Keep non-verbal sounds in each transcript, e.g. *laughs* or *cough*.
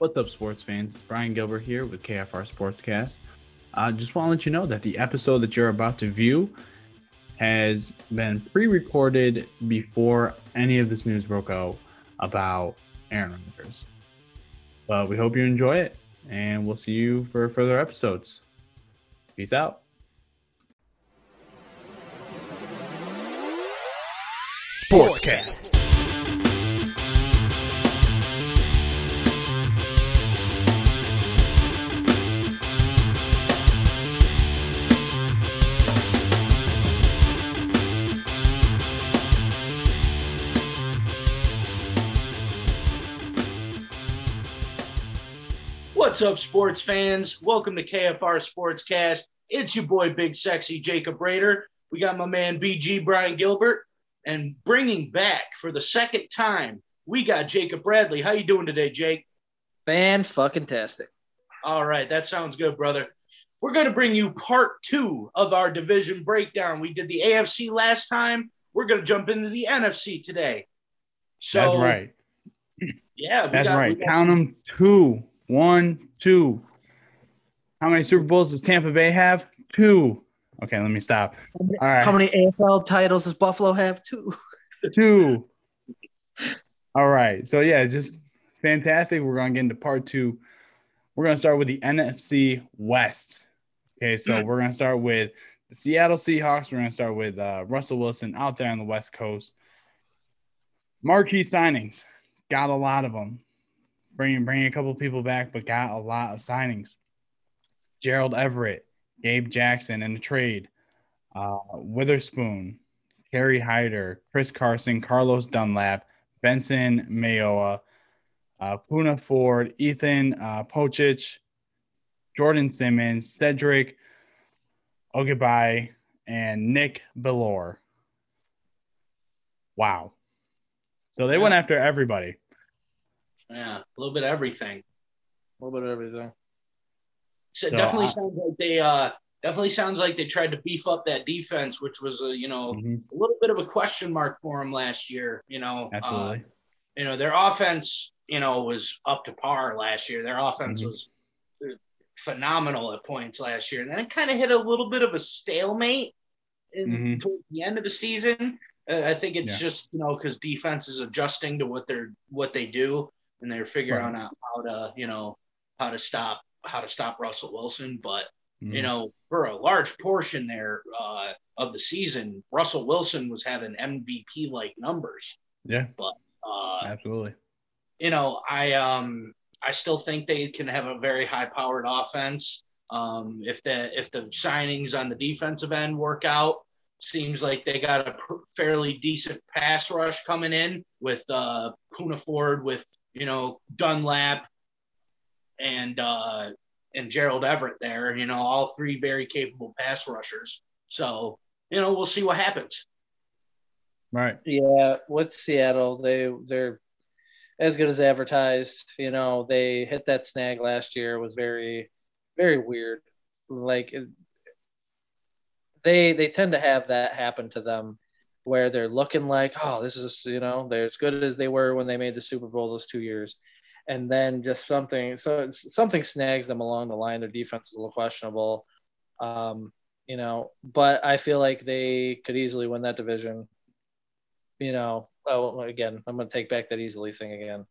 What's up, sports fans? It's Brian Gilbert here with KFR Sportscast. I uh, just want to let you know that the episode that you're about to view has been pre recorded before any of this news broke out about Aaron Rodgers. But we hope you enjoy it, and we'll see you for further episodes. Peace out. Sportscast. What's up, sports fans? Welcome to KFR Sportscast. It's your boy, Big Sexy Jacob Rader. We got my man BG Brian Gilbert, and bringing back for the second time, we got Jacob Bradley. How you doing today, Jake? Fan fucking tastic. All right, that sounds good, brother. We're going to bring you part two of our division breakdown. We did the AFC last time. We're going to jump into the NFC today. So, That's right. Yeah, that's got, right. Got, Count them two one, two. How many Super Bowls does Tampa Bay have? Two. Okay, let me stop. All right. How many AFL titles does Buffalo have? Two. Two. All right. So yeah, just fantastic. We're gonna get into part two. We're gonna start with the NFC West. Okay, so mm-hmm. we're gonna start with the Seattle Seahawks. We're gonna start with uh, Russell Wilson out there on the West Coast. Marquee signings, got a lot of them bringing bringing a couple people back, but got a lot of signings. Gerald Everett, Gabe Jackson in the trade, uh, Witherspoon, Kerry Hyder, Chris Carson, Carlos Dunlap, Benson Mayowa, uh, Poona Ford, Ethan uh, Pocic, Jordan Simmons, Cedric Ogbuehi, and Nick Bellore. Wow. So they yeah. went after everybody. Yeah, a little bit of everything. A little bit of everything. So, so definitely I, sounds like they uh definitely sounds like they tried to beef up that defense, which was a you know mm-hmm. a little bit of a question mark for them last year. You know, uh, absolutely. Uh, you know their offense, you know, was up to par last year. Their offense mm-hmm. was phenomenal at points last year, and then it kind of hit a little bit of a stalemate in mm-hmm. towards the end of the season. I think it's yeah. just you know because defense is adjusting to what they're what they do and they're figuring right. out how to, you know, how to stop how to stop Russell Wilson. But mm-hmm. you know, for a large portion there uh, of the season, Russell Wilson was having MVP like numbers. Yeah, but uh, absolutely. You know, I um I still think they can have a very high powered offense. Um, if the if the signings on the defensive end work out, seems like they got a pr- fairly decent pass rush coming in with uh, Poona Ford with you know, Dunlap and uh, and Gerald Everett there. You know, all three very capable pass rushers. So you know, we'll see what happens. Right. Yeah, with Seattle, they they're as good as advertised. You know, they hit that snag last year. It was very, very weird. Like they they tend to have that happen to them where they're looking like, oh, this is you know they're as good as they were when they made the Super Bowl those two years, and then just something so something snags them along the line. Their defense is a little questionable, um, you know, but I feel like they could easily win that division. You know, oh, again, I'm going to take back that easily thing again,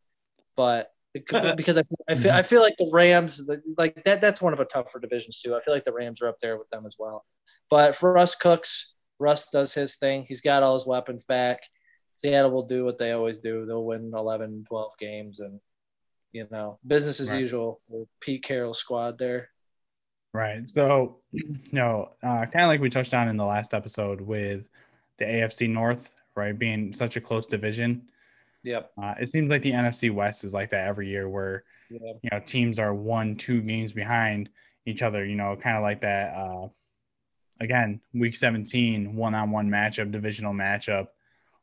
but *laughs* because I, I feel I feel like the Rams like that that's one of the tougher divisions too. I feel like the Rams are up there with them as well. But for us Cooks, Russ does his thing. He's got all his weapons back. Seattle will do what they always do. They'll win 11, 12 games, and you know, business as right. usual. Pete Carroll squad there. Right. So, you know, uh, kind of like we touched on in the last episode with the AFC North, right, being such a close division. Yep. Uh, it seems like the NFC West is like that every year, where yep. you know teams are one, two games behind each other. You know, kind of like that. Uh, again, week 17, one on one matchup, divisional matchup,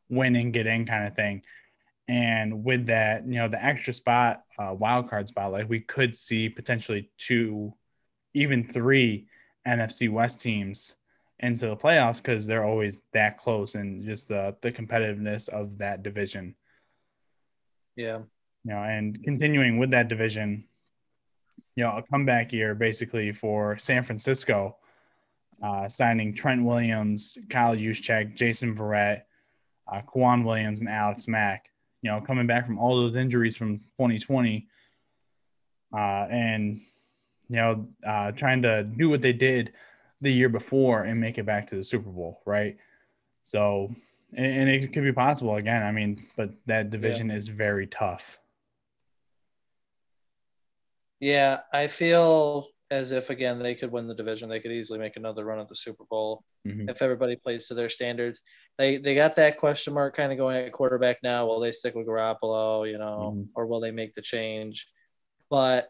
win and get in kind of thing. And with that, you know, the extra spot, uh, wild card spot, like we could see potentially two, even three NFC West teams into the playoffs because they're always that close and just the the competitiveness of that division. Yeah. You know, and continuing with that division, you know, a comeback year basically for San Francisco, uh, signing Trent Williams, Kyle Juszczyk, Jason Verrett, uh, K'Waun Williams, and Alex Mack. You know, coming back from all those injuries from 2020, uh, and you know, uh, trying to do what they did the year before and make it back to the Super Bowl, right? So, and, and it could be possible again. I mean, but that division yeah. is very tough. Yeah, I feel as if again they could win the division. They could easily make another run at the Super Bowl mm-hmm. if everybody plays to their standards. They they got that question mark kind of going at quarterback now. Will they stick with Garoppolo, you know, mm-hmm. or will they make the change? But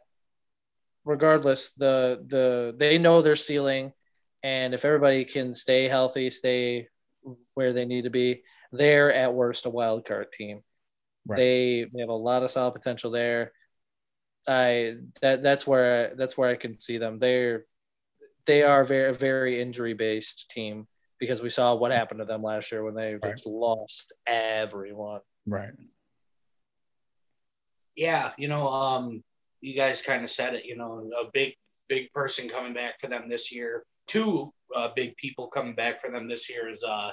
regardless, the the they know their ceiling, and if everybody can stay healthy, stay where they need to be, they're at worst a wild card team. Right. They, they have a lot of solid potential there. I that that's where that's where I can see them. They're they are very very injury based team because we saw what happened to them last year when they right. just lost everyone. Right. Yeah, you know, um, you guys kind of said it. You know, a big big person coming back for them this year. Two uh, big people coming back for them this year is uh,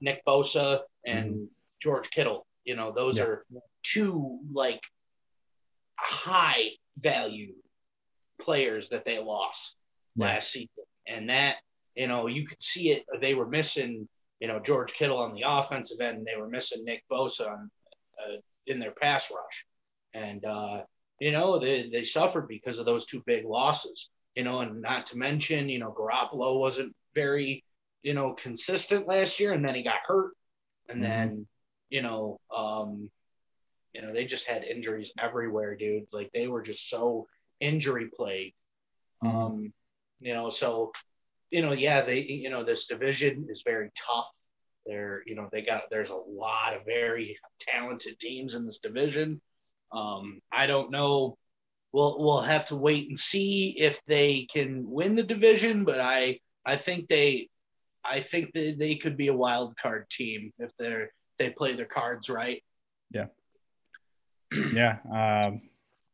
Nick Bosa and mm-hmm. George Kittle. You know, those yeah. are two like high value players that they lost last season. And that, you know, you could see it. They were missing, you know, George Kittle on the offensive end, and they were missing Nick Bosa on, uh, in their pass rush. And, uh, you know, they, they suffered because of those two big losses, you know, and not to mention, you know, Garoppolo wasn't very, you know, consistent last year, and then he got hurt. And mm-hmm. then, you know, um, you know, they just had injuries everywhere, dude. Like they were just so injury plagued. Mm-hmm. Um, you know, so you know, yeah, they you know, this division is very tough. They're, you know, they got there's a lot of very talented teams in this division. Um, I don't know. We'll we'll have to wait and see if they can win the division, but I I think they I think that they could be a wild card team if they're they play their cards right. Yeah yeah. Um,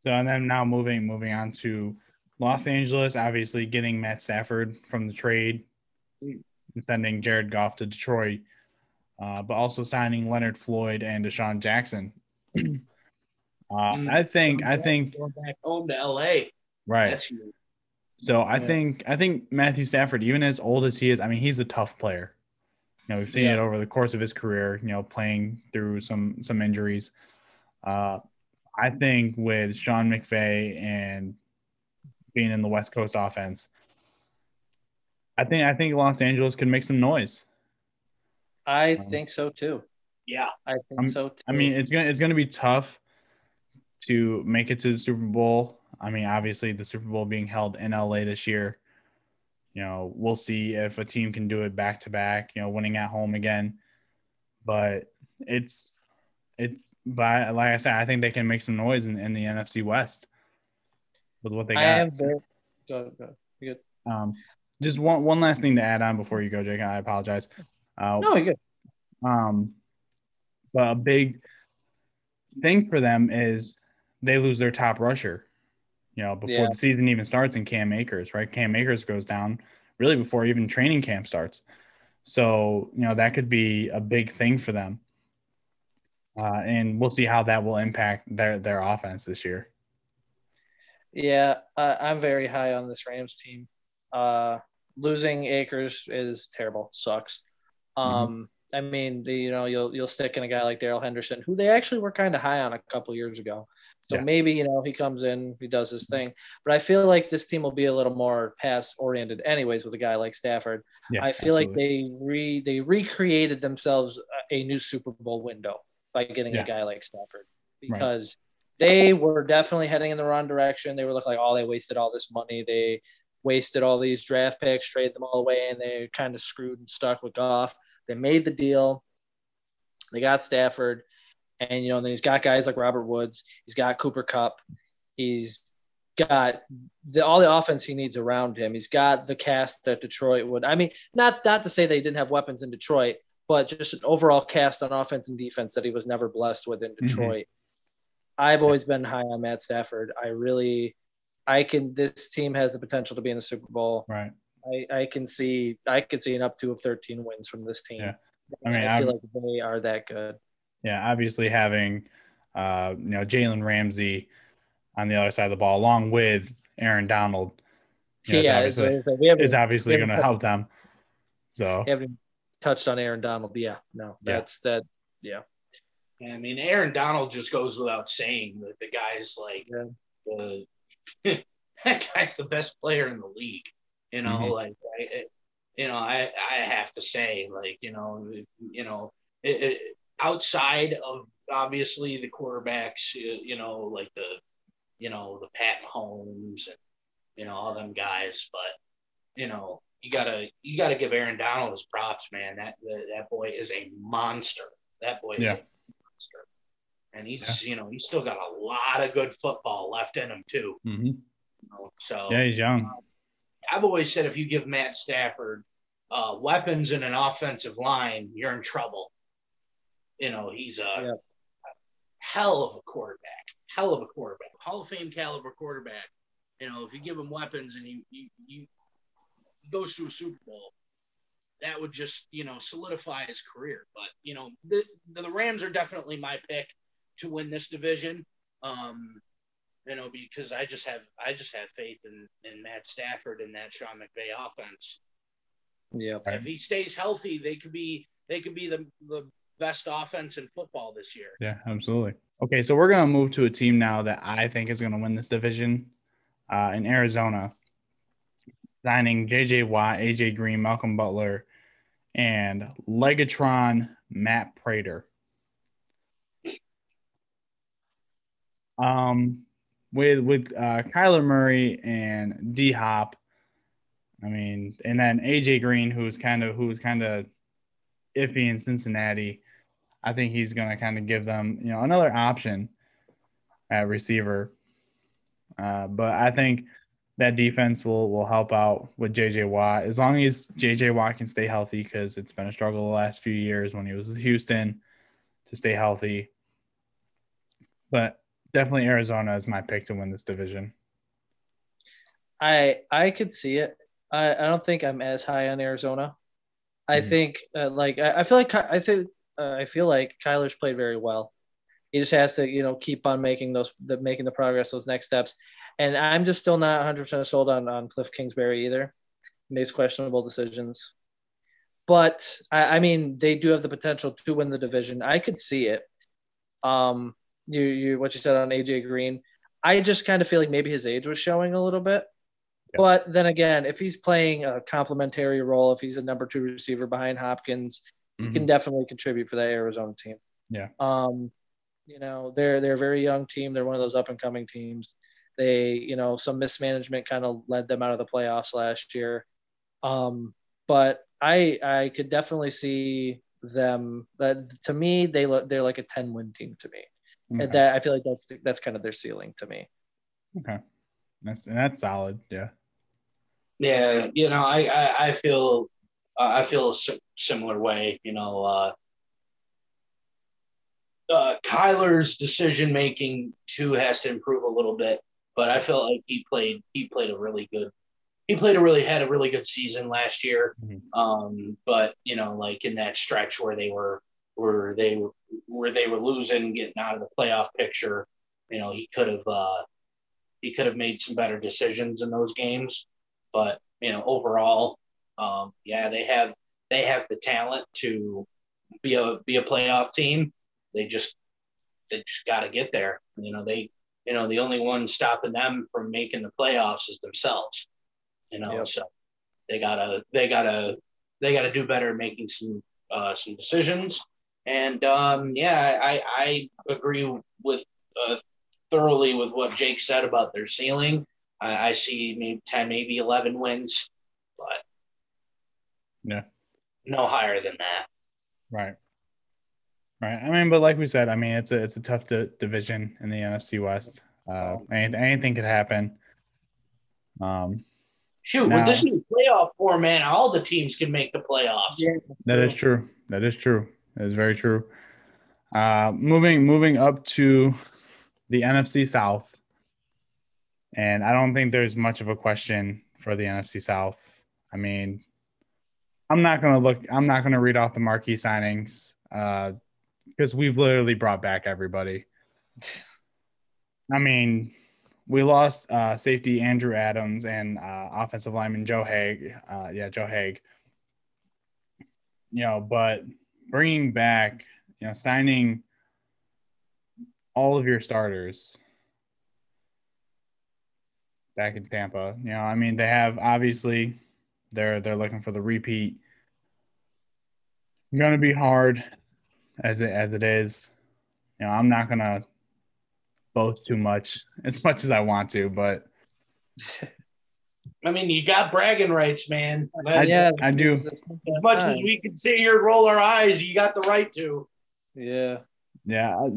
so and then now moving moving on to Los Angeles, obviously getting Matt Stafford from the trade, sending Jared Goff to Detroit, uh, but also signing Leonard Floyd and DeSean Jackson. *clears throat* Uh, mm. I think I think going back home to LA. Right. So I yeah. think I think Matthew Stafford, even as old as he is, I mean, he's a tough player. You know, we've seen yeah. it over the course of his career. You know, playing through some some injuries. Uh, I think with Sean McVay and being in the West Coast offense, I think I think Los Angeles could make some noise. I um, think so too. Yeah, I think I'm, so too. I mean, it's gonna it's gonna be tough to make it to the Super Bowl. I mean, obviously the Super Bowl being held in LA this year. You know, we'll see if a team can do it back to back. You know, winning at home again, but it's it's but like I said, I think they can make some noise in, in the NFC West with what they got. I am very go, go. You good. Um, just one one last thing to add on before you go, Jake. I apologize. Uh, no, you're good. Um, but a big thing for them is they lose their top rusher. You know, before yeah. the season even starts, in Cam Akers, right? Cam Akers goes down really before even training camp starts. So you know that could be a big thing for them uh, and we'll see how that will impact their their offense this year. Yeah, uh, I'm very high on this Rams team. Uh, losing Akers is terrible, sucks. Mm-hmm. Um, mm-hmm. I mean, the, you know, you'll you'll stick in a guy like Darrell Henderson, who they actually were kind of high on a couple years ago. So yeah. maybe you know he comes in, he does his thing. But I feel like this team will be a little more pass oriented, anyways, with a guy like Stafford. Yeah, I feel absolutely. like they re they recreated themselves a new Super Bowl window by getting yeah. a guy like Stafford because right. they were definitely heading in the wrong direction. They were looking like, oh, they wasted all this money. They wasted all these draft picks, traded them all away, and they kind of screwed and stuck with Goff. They made the deal. They got Stafford, and you know, then he's got guys like Robert Woods. He's got Cooper Kupp. He's got the, all the offense he needs around him. He's got the cast that Detroit would. I mean, not not to say they didn't have weapons in Detroit, but just an overall cast on offense and defense that he was never blessed with in mm-hmm. Detroit. Mm-hmm. I've always been high on Matt Stafford. I really, I can. This team has the potential to be in the Super Bowl. Right. I, I can see I can see an up to of 13 wins from this team. Yeah. I mean, I feel like they are that good. Yeah, obviously having uh, you know Jalen Ramsey on the other side of the ball, along with Aaron Donald, you know, is yeah, obviously, so, so we is obviously we going to help them. So we haven't touched on Aaron Donald. Yeah, no, Yeah. that's that. Yeah, I mean, Aaron Donald just goes without saying that the guy's like Yeah. the *laughs* that guy's the best player in the league. You know, Mhm. like I, you know, I I have to say, like you know, you know, it, it, outside of obviously the quarterbacks, you, you know, like the you know the Pat Mahomes and you know all them guys, but you know. You gotta, you gotta give Aaron Donald his props, man. That that, that boy is a monster. That boy is Yeah. a monster. And he's, you know, he's still got a lot of good football left in him too. mhm. you know. So yeah, he's young. I've always said if you give Matt Stafford uh, weapons and an offensive line, you're in trouble. You know, he's a Yeah. hell of a quarterback, hell of a quarterback, Hall of Fame caliber quarterback. You know, if you give him weapons and you you, you he goes to a Super Bowl, that would just you know solidify his career. But you know, the the Rams are definitely my pick to win this division. Um, you know, because I just have I just have faith in in Matt Stafford and that Sean McVay offense. yeah. Right. If he stays healthy, they could be they could be the the best offense in football this year. Yeah, absolutely. Okay, so we're gonna move to a team now that I think is gonna win this division uh, in Arizona, signing J.J. Watt, A.J. Green, Malcolm Butler, and Legatron Matt Prater. Um, with with uh, Kyler Murray and D Hop, I mean, and then AJ Green, who's kind of who's kind of iffy in Cincinnati. I think he's going to kind of give them, you know, another option at receiver. Uh, but I think that defense will will help out with JJ Watt as long as JJ Watt can stay healthy because it's been a struggle the last few years when he was with Houston to stay healthy. But definitely Arizona is my pick to win this division. I I could see it. I, I don't think I'm as high on Arizona. I Mhm. think uh, like I, I feel like I think uh, I feel like Kyler's played very well. He just has to you know keep on making those the, making the progress those next steps. And I'm just still not 100 percent sold on on Cliff Kingsbury either. Makes questionable decisions. But I, I mean, they do have the potential to win the division. I could see it. Um, you you what you said on AJ Green. I just kind of feel like maybe his age was showing a little bit. But then again, if he's playing a complementary role, if he's a number two receiver behind Hopkins, he Mhm. can definitely contribute for that Arizona team. Yeah. Um, you know, they're they're a very young team. They're one of those up and coming teams. They, you know, some mismanagement kind of led them out of the playoffs last year. Um, but I I could definitely see them. But to me, they look they're like a ten win team to me. Okay. And that I feel like that's that's kind of their ceiling to me. okay. That's and that's solid. Yeah. Yeah, you know, I I, I feel uh, I feel a similar way. You know, uh, uh, Kyler's decision making too has to improve a little bit, but I felt like he played he played a really good he played a really had a really good season last year. Mhm. Um, but you know, like in that stretch where they were where they were where they were losing, getting out of the playoff picture, you know, he could have uh, he could have made some better decisions in those games. But you know, overall, um, yeah, they have they have the talent to be a be a playoff team. They just they just got to get there. You know, they you know the only one stopping them from making the playoffs is themselves. You know, Yep. so they gotta they gotta they gotta do better making some uh, some decisions. And um, yeah, I I agree with uh, thoroughly with what Jake said about their ceiling. I, I see maybe ten, maybe eleven wins, but Yeah. no higher than that. Right. Right. I mean, but like we said, I mean, it's a it's a tough di- division in the NFC West. Uh, anything, anything could happen. Um, Shoot, Now- with this new playoff format, all the teams can make the playoffs. that is true. That is true. That is very true. Uh, moving moving up to the NFC South. And I don't think there's much of a question for the NFC South. I mean, I'm not going to look, I'm not going to read off the marquee signings because we've literally brought back everybody. I mean, we lost uh, safety Andrew Adams and uh, offensive lineman Joe Haeg. Uh, yeah, Joe Haeg. You know, but bringing back, you know, signing all of your starters back in Tampa. You know, I mean, they have obviously they're they're looking for the repeat. Going to be hard as it as it is. You know, I'm not gonna boast too much *laughs* as much as I want to, but *laughs* I mean, you got bragging rights, man. I, yeah, I do. As much as we can sit here and roll our eyes, you got the right to. Yeah. Yeah.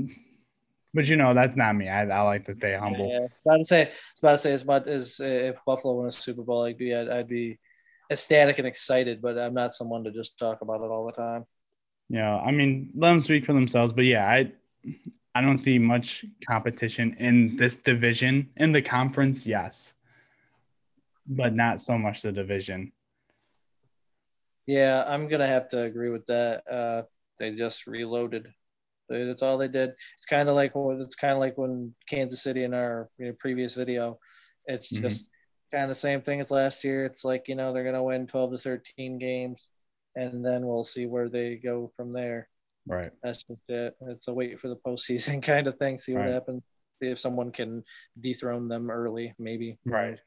But you know, that's not me. I, I like to stay humble. Yeah, about to say, about to say, as much as uh, if Buffalo won a Super Bowl, I'd be, I'd, I'd be ecstatic and excited. But I'm not someone to just talk about it all the time. Yeah, I mean, let them speak for themselves. But yeah, I, I don't see much competition in this division. In the conference, yes, but not so much the division. Yeah, I'm gonna have to agree with that. Uh, they just reloaded that's all they did. It's kind of like it's kind of like when Kansas City in our you know, previous video. It's mm-hmm. just kind of the same thing as last year. It's like you know they're gonna win 12 to 13 games, and then we'll see where they go from there. Right. That's just it. It's a wait for the postseason *laughs* kind of thing. See what right. happens. See if someone can dethrone them early, maybe. Right.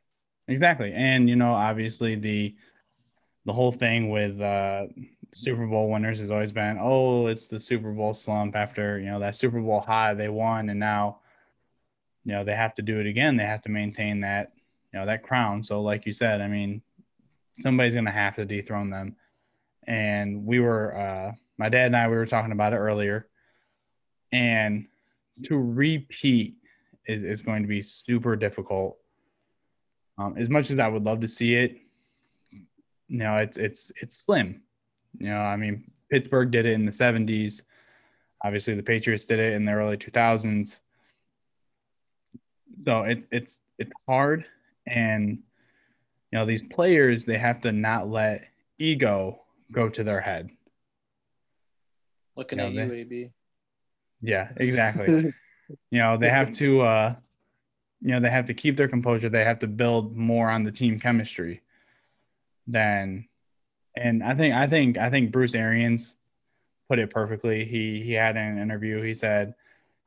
Exactly. And you know, obviously the the whole thing with uh Super Bowl winners has always been, oh, it's the Super Bowl slump after, you know, that Super Bowl high they won and now, you know, they have to do it again. They have to maintain that, you know, that crown. So like you said, I mean, somebody's going to have to dethrone them. And we were uh my dad and I we were talking about it earlier. And to repeat is, is going to be super difficult. Um, as much as I would love to see it, you know, it's it's it's slim. You know, I mean, Pittsburgh did it in the 70s. Obviously, the Patriots did it in the early 2000s. So it, it's it's hard, and you know these players they have to not let ego go to their head. Looking you know, at you, they, AB. Yeah, exactly. *laughs* you know they have to, uh, you know, they have to keep their composure. They have to build more on the team chemistry than and I think I think I think Bruce Arians put it perfectly. He he had an interview. He said,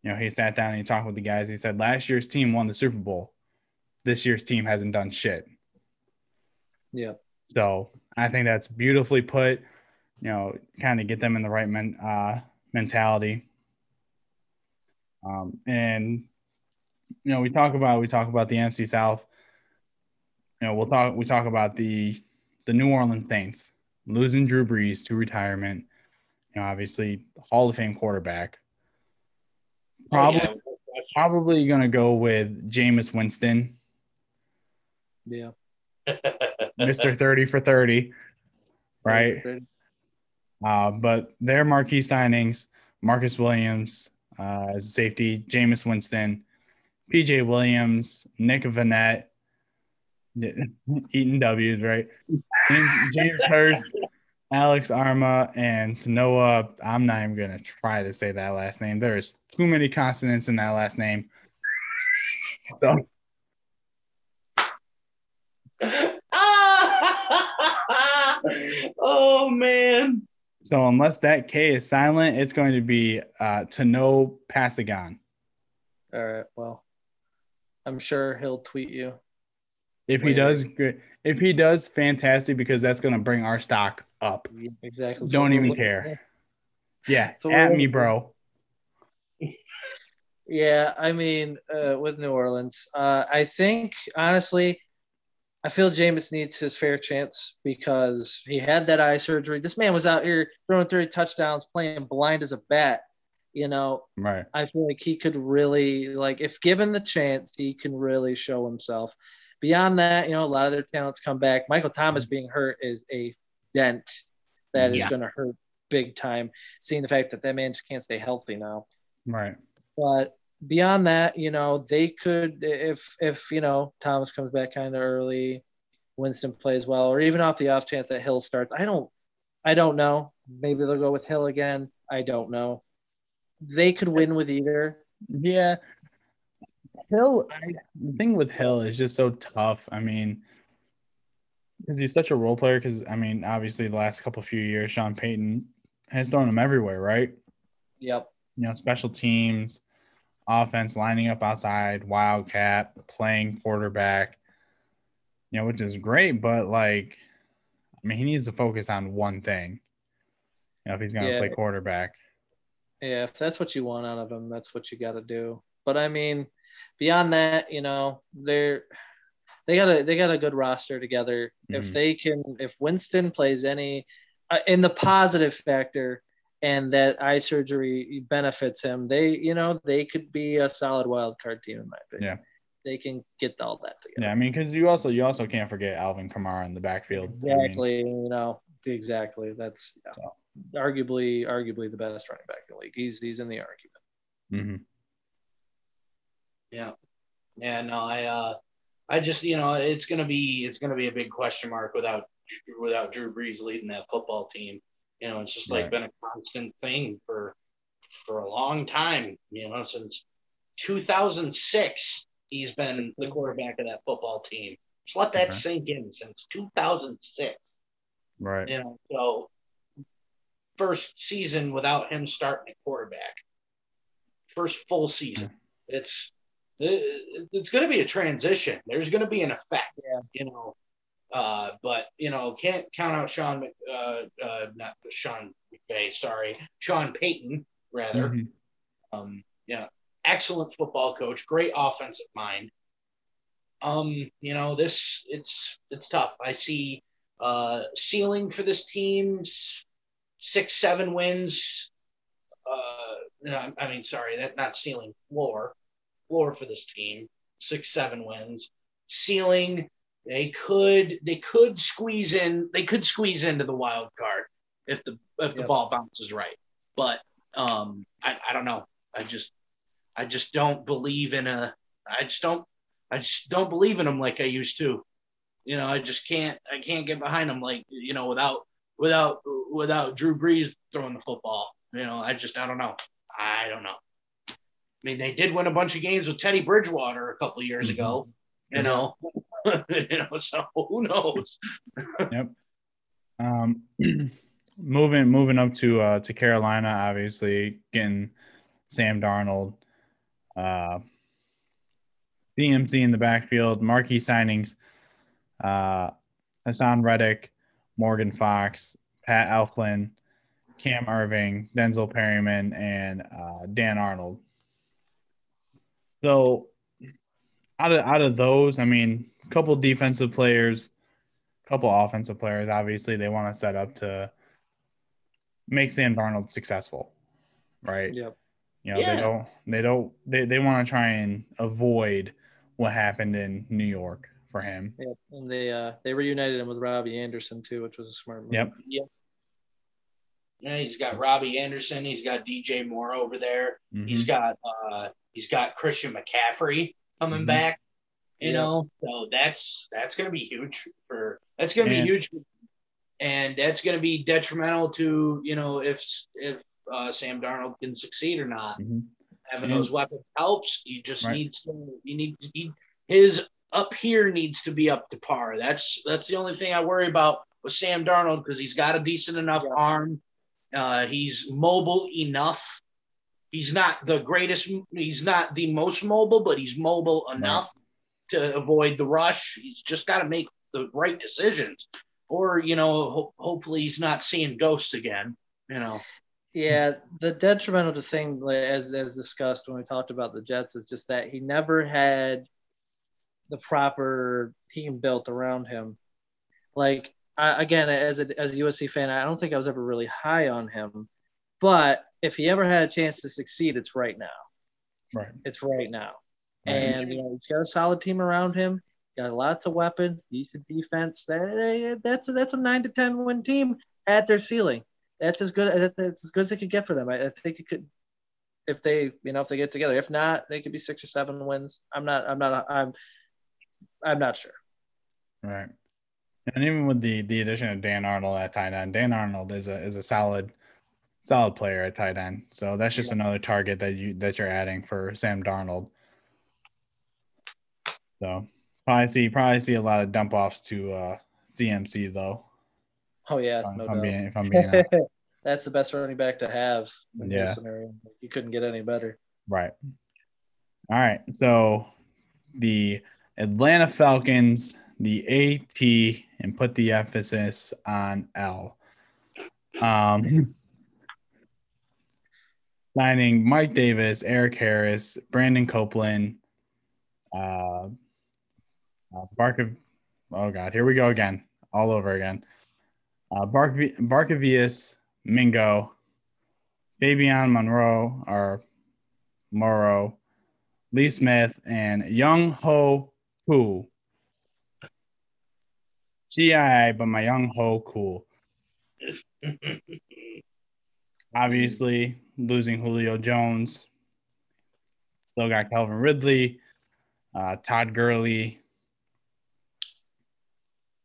you know, he sat down and he talked with the guys. He said, last year's team won the Super Bowl. This year's team hasn't done shit. Yeah. So I think that's beautifully put. You know, kind of get them in the right men, uh, mentality. Um, and you know, we talk about we talk about the NFC South. You know, we'll talk we talk about the the New Orleans Saints losing Drew Brees to retirement. You know, obviously Hall of Fame quarterback. Probably, oh, yeah. probably gonna go with Jameis Winston. Yeah. *laughs* Mr. 30 for 30. *laughs* Right. Uh, but their marquee signings, Marcus Williams uh, as a safety, Jameis Winston, PJ Williams, Nick Vannett, *laughs* eating W's, right? *laughs* James Hurst, Alex Armah, and Noah. I'm not even gonna try to say that last name. There's too many consonants in that last name. So. Oh man. So unless that K is silent, it's going to be uh, Tanoh Kpassagnon. All right. Well, I'm sure he'll tweet you. If he does, good. If he does, fantastic because that's going to bring our stock up. Exactly. Don't even care. Yeah, so at me, bro. Yeah, I mean, uh, with New Orleans, uh, I think honestly, I feel Jameis needs his fair chance because he had that eye surgery. This man was out here throwing 30 touchdowns, playing blind as a bat. You know, right? I feel like he could really, like, if given the chance, he can really show himself. Beyond that, you know, a lot of their talents come back. Michael Thomas being hurt is a dent that is going to hurt big time. Seeing the fact that that man just can't stay healthy now. Right. But beyond that, you know, they could if if you know Thomas comes back kind of early, Winston plays well, or even off the off chance that Hill starts. I don't I don't know. Maybe they'll go with Hill again. I don't know. They could win with either. Yeah. Hill, I, the thing with Hill is just so tough. I mean, because he's such a role player. Because I mean, obviously, the last couple few years, Sean Payton has thrown him everywhere, right? Yep. You know, special teams, offense, lining up outside, wildcat, playing quarterback. You know, which is great, but like, I mean, he needs to focus on one thing. You know, if he's going to Yeah. play quarterback. Yeah, if that's what you want out of him, that's what you got to do. But I mean, beyond that, you know, they're they got a they got a good roster together. If Mhm. they can, if Winston plays any uh, in the positive factor, and that eye surgery benefits him, they you know they could be a solid wild card team in my opinion. Yeah. They can get all that together. Yeah, I mean, because you also you also can't forget Alvin Kamara in the backfield. I mean, Exactly. you know, exactly. That's yeah, arguably arguably the best running back in the league. He's he's in the argument. Mm-hmm. Yeah. Yeah, no, I uh I just, you know, it's gonna be it's gonna be a big question mark without without Drew Brees leading that football team. You know, it's just like Right. been a constant thing for for a long time, you know, since 2006 he's been the quarterback of that football team. Just let that Okay. sink in since 2006. Right. You know, so first season without him starting at quarterback. First full season. Hmm. It's it's going to be a transition. There's going to be an effect. Yeah. You know, uh, but you know, can't count out Sean, Mc- uh, uh, not Sean McVay, sorry, Sean Payton rather. Mhm. Um, yeah, excellent football coach, great offensive mind. Um, you know, this it's it's tough. I see uh ceiling for this team's six, seven wins. Uh I mean sorry, that not ceiling, floor. Floor for this team. Six, seven wins. Ceiling, they could they could squeeze in they could squeeze into the wild card if the if the Yep. ball bounces right. But um I, I don't know. I just I just don't believe in a I just don't I just don't believe in them like I used to. You know, I just can't I can't get behind them like you know without without without Drew Brees throwing the football. You know, I just I don't know. I don't know. I mean, they did win a bunch of games with Teddy Bridgewater a couple of years Mhm. ago. You know, *laughs* you know. So who knows? *laughs* Yep. Um, *clears throat* moving moving up to uh, to Carolina, obviously getting Sam Darnold, uh, DMC in the backfield, marquee signings, uh, Haason Reddick, Morgan Fox, Pat Elflein, Cam Erving, Denzel Perryman, and uh, Dan Arnold. So, out of out of those, I mean, a couple defensive players, a couple offensive players. Obviously, they want to set up to make Sam Darnold successful, right? Yep. You know, Yeah. they don't they don't they, they want to try and avoid what happened in New York for him. Yep. And they uh they reunited him with Robbie Anderson too, which was a smart move. Yep. Yeah, he's got Robbie Anderson. He's got DJ Moore over there. He's Mhm. got uh he's got Christian McCaffrey coming Mhm. back. You Yeah. know, so that's that's gonna be huge for that's gonna And- be huge, and that's gonna be detrimental to you know if if uh, Sam Darnold can succeed or not. Mhm. Having And- those weapons helps. You just Right. need to you need he, his up here needs to be up to par. That's that's the only thing I worry about with Sam Darnold because he's got a decent enough Yeah. arm. Uh, he's mobile enough. He's not the greatest. He's not the most mobile, but he's mobile enough to avoid the rush. He's just got to make the right decisions, or you know, ho- hopefully he's not seeing ghosts again. You know, Yeah, the detrimental to thing, as as discussed when we talked about the Jets, is just that he never had the proper team built around him. Like I, again, as a as a USC fan, I don't think I was ever really high on him, but if he ever had a chance to succeed, it's right now. Right. It's right now, Right. and you know he's got a solid team around him. Got lots of weapons, decent defense. That, that's a, that's a nine to ten win team at their ceiling that's as good that's as good as it could get for them. I, I think it could if they you know if they get together. If not, they could be six or seven wins. I'm not. I'm not. I'm. I'm not sure. Right. And even with the the addition of Dan Arnold at tight end, Dan Arnold is a is a solid solid player at tight end. So that's just another target that you that you're adding for Sam Darnold. So probably see probably see a lot of dump offs to uh, CMC though. Oh yeah, If no I'm doubt. being if I'm being honest. *laughs* That's the best running back to have in Yeah. this scenario. You couldn't get any better. Right. All right. So the Atlanta Falcons, the AT, and put the emphasis on L. Um, *laughs* signing Mike Davis, Erik Harris, Brandon Copeland, uh, uh Barkov. Oh God, here we go again, all over again. Uh, Bark Barkevious, Mingo, Davion Monroe, or Morrow, Lee Smith, and Younghoe Koo. GI, but my Young Ho Cool. *laughs* Obviously, losing Julio Jones. Still got Calvin Ridley, uh, Todd Gurley.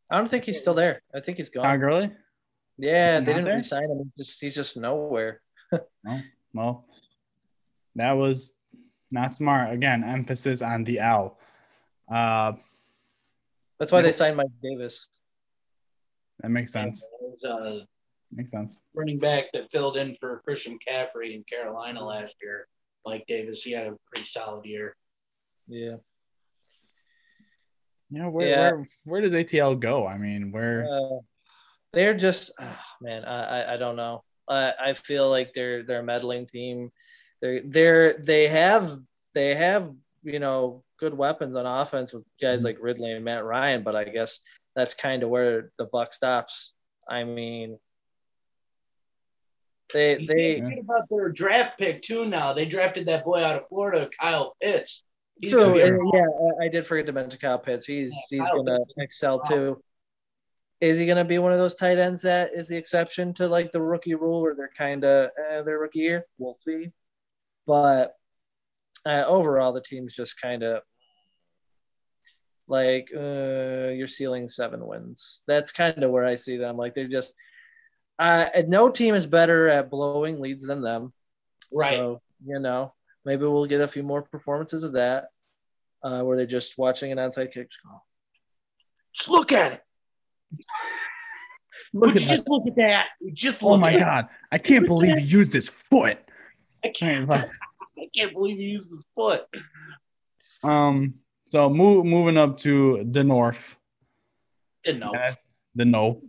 I don't think he's still there. I think he's gone. Todd Gurley? Yeah, they didn't there? resign him. He's just he's just nowhere. Well, that was not smart. Again, emphasis on the L. Uh, That's why Nope. they signed Mike Davis. that makes sense. It was a Makes sense. running back that filled in for Christian Caffrey in Carolina last year. Mike Davis, he had a pretty solid year. Yeah. You know, where, Yeah. where where does ATL go? I mean, where Uh, they're just ah, man. I, I I don't know. I I feel like they're they're a meddling team. They're they're they have they have you know good weapons on offense with guys Mhm. like Ridley and Matt Ryan, but I guess that's kind of where the buck stops. I mean, they You they forget about their draft pick too. Now they drafted that boy out of Florida, Kyle Pitts. He's True. gonna be a- and yeah, I- did forget to mention Kyle Pitts. He's Yeah, he's Kyle gonna Pitts. excel too. Is he gonna be one of those tight ends that is the exception to like the rookie rule, where they're kind of eh, their rookie year? We'll see. But uh, overall, the team's just kind of like uh, you're ceiling seven wins. That's kind of where I see them. Like they're just uh, no team is better at blowing leads than them. right. So, you know, maybe we'll get a few more performances of that uh, where they're just watching an onside kick. Just, go, just look at it. Would Look you at just look at that? Just Oh my at god, I can't believe he used his foot. I can't, *laughs* I can't believe he used his foot. Um, so move moving up to the north, Didn't know. uh, the no.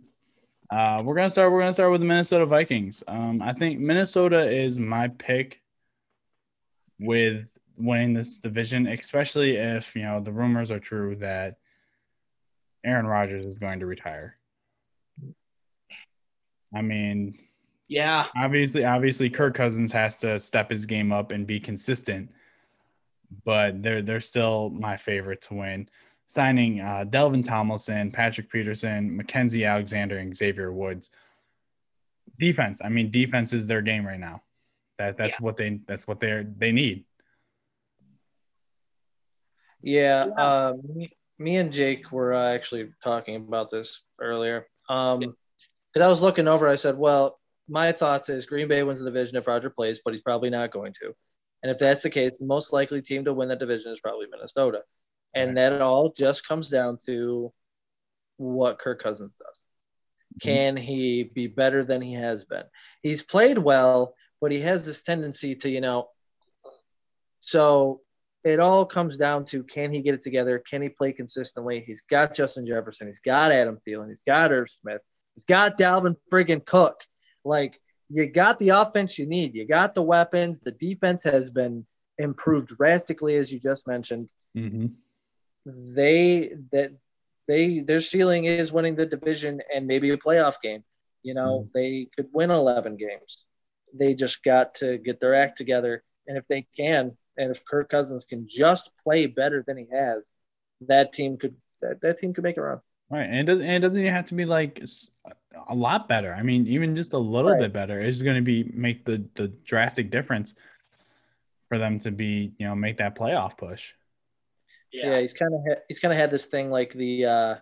Uh, we're gonna start. We're gonna start with the Minnesota Vikings. Um, I think Minnesota is my pick with winning this division, especially if you know the rumors are true that Aaron Rodgers is going to retire. I mean, Yeah. obviously obviously Kirk Cousins has to step his game up and be consistent but they're they're still my favorite to win signing uh, Dalvin Tomlinson, Patrick Peterson, Mackensie Alexander and Xavier Woods defense I mean defense is their game right now that that's what they that's what they are they need Yeah. Yeah. Uh, me, me and Jake were uh, actually talking about this earlier. Um, because I was looking over, I said, well, my thoughts is Green Bay wins the division if Roger plays, but he's probably not going to. And if that's the case, the most likely team to win that division is probably Minnesota. And Right. that all just comes down to what Kirk Cousins does. Can he be better than he has been? He's played well, but he has this tendency to, you know, so it all comes down to can he get it together? Can he play consistently? He's got Justin Jefferson, he's got Adam Thielen, he's got Irv Smith, he's got Dalvin friggin' Cook. Like you got the offense you need, you got the weapons. The defense has been improved drastically, as you just mentioned. mm-hmm. They that they their ceiling is winning the division and maybe a playoff game. You know, mm-hmm. they could win 11 games. They just got to get their act together. And if they can, and if Kirk Cousins can just play better than he has, that team could that, that team could make a run. right and it doesn't and it doesn't even have to be like a lot better I mean even just a little Right. bit better is going to be make the the drastic difference for them to be, you know, make that playoff push. Yeah, Yeah. he's kind of ha- he's kind of had this thing like the uh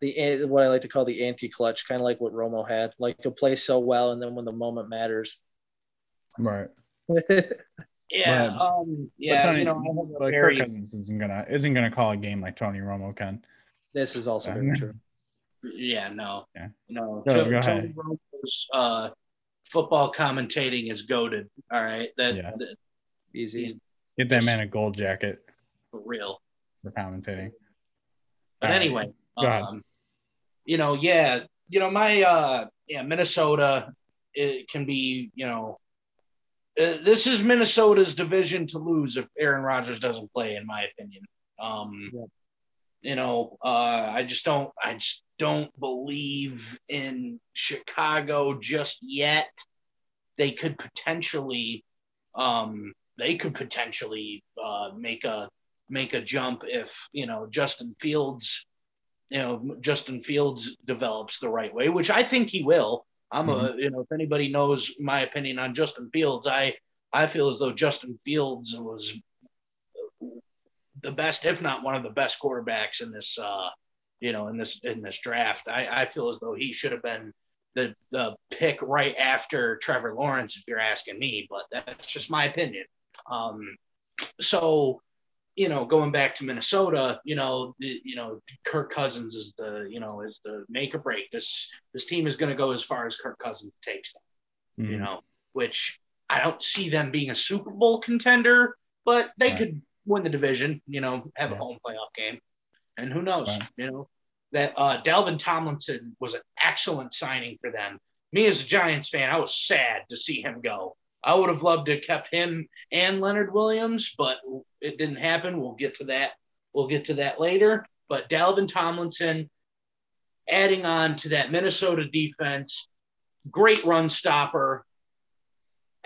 the what I like to call the anti-clutch, kind of like what Romo had. Like he'll play so well, and then when the moment matters, Right. *laughs* Yeah. Right. Um, yeah. Tony- you know, I have a But very, Kirk Cousins isn't gonna isn't gonna call a game like Tony Romo can. this is also very true. yeah, no. Yeah. No. Go- To- go Tony. Romo's, uh, football commentating is goaded. All right. That, Yeah. that- Easy. Get that man a gold jacket for real. For commentating. But All right. anyway, Go ahead. um, you know, yeah, you know, my uh, yeah, Minnesota, it can be, you know, uh, this is Minnesota's division to lose if Aaron Rodgers doesn't play, in my opinion. Um, Yeah. You know, uh, I just don't, I just don't believe in Chicago just yet. They could potentially, um, they could potentially uh, make a make a jump if you know Justin Fields, you know Justin Fields develops the right way, which I think he will. I'm a you know if anybody knows my opinion on Justin Fields, I I feel as though Justin Fields was the best, if not one of the best quarterbacks in this uh you know in this in this draft. I I feel as though he should have been the the pick right after Trevor Lawrence, if you're asking me, but that's just my opinion. Um, so you know, going back to Minnesota, you know, the, you know, Kirk Cousins is the, you know, is the make or break. This this team is going to go as far as Kirk Cousins takes them. You Mhm. know, which I don't see them being a Super Bowl contender, but they Right. could win the division. You know, have a home playoff game, and who knows? Right. You know, that uh, Dalvin Tomlinson was an excellent signing for them. Me as a Giants fan, I was sad to see him go. I would have loved to have kept him and Leonard Williams, but it didn't happen. We'll get to that. We'll get to that later. But Dalvin Tomlinson adding on to that Minnesota defense, great run stopper,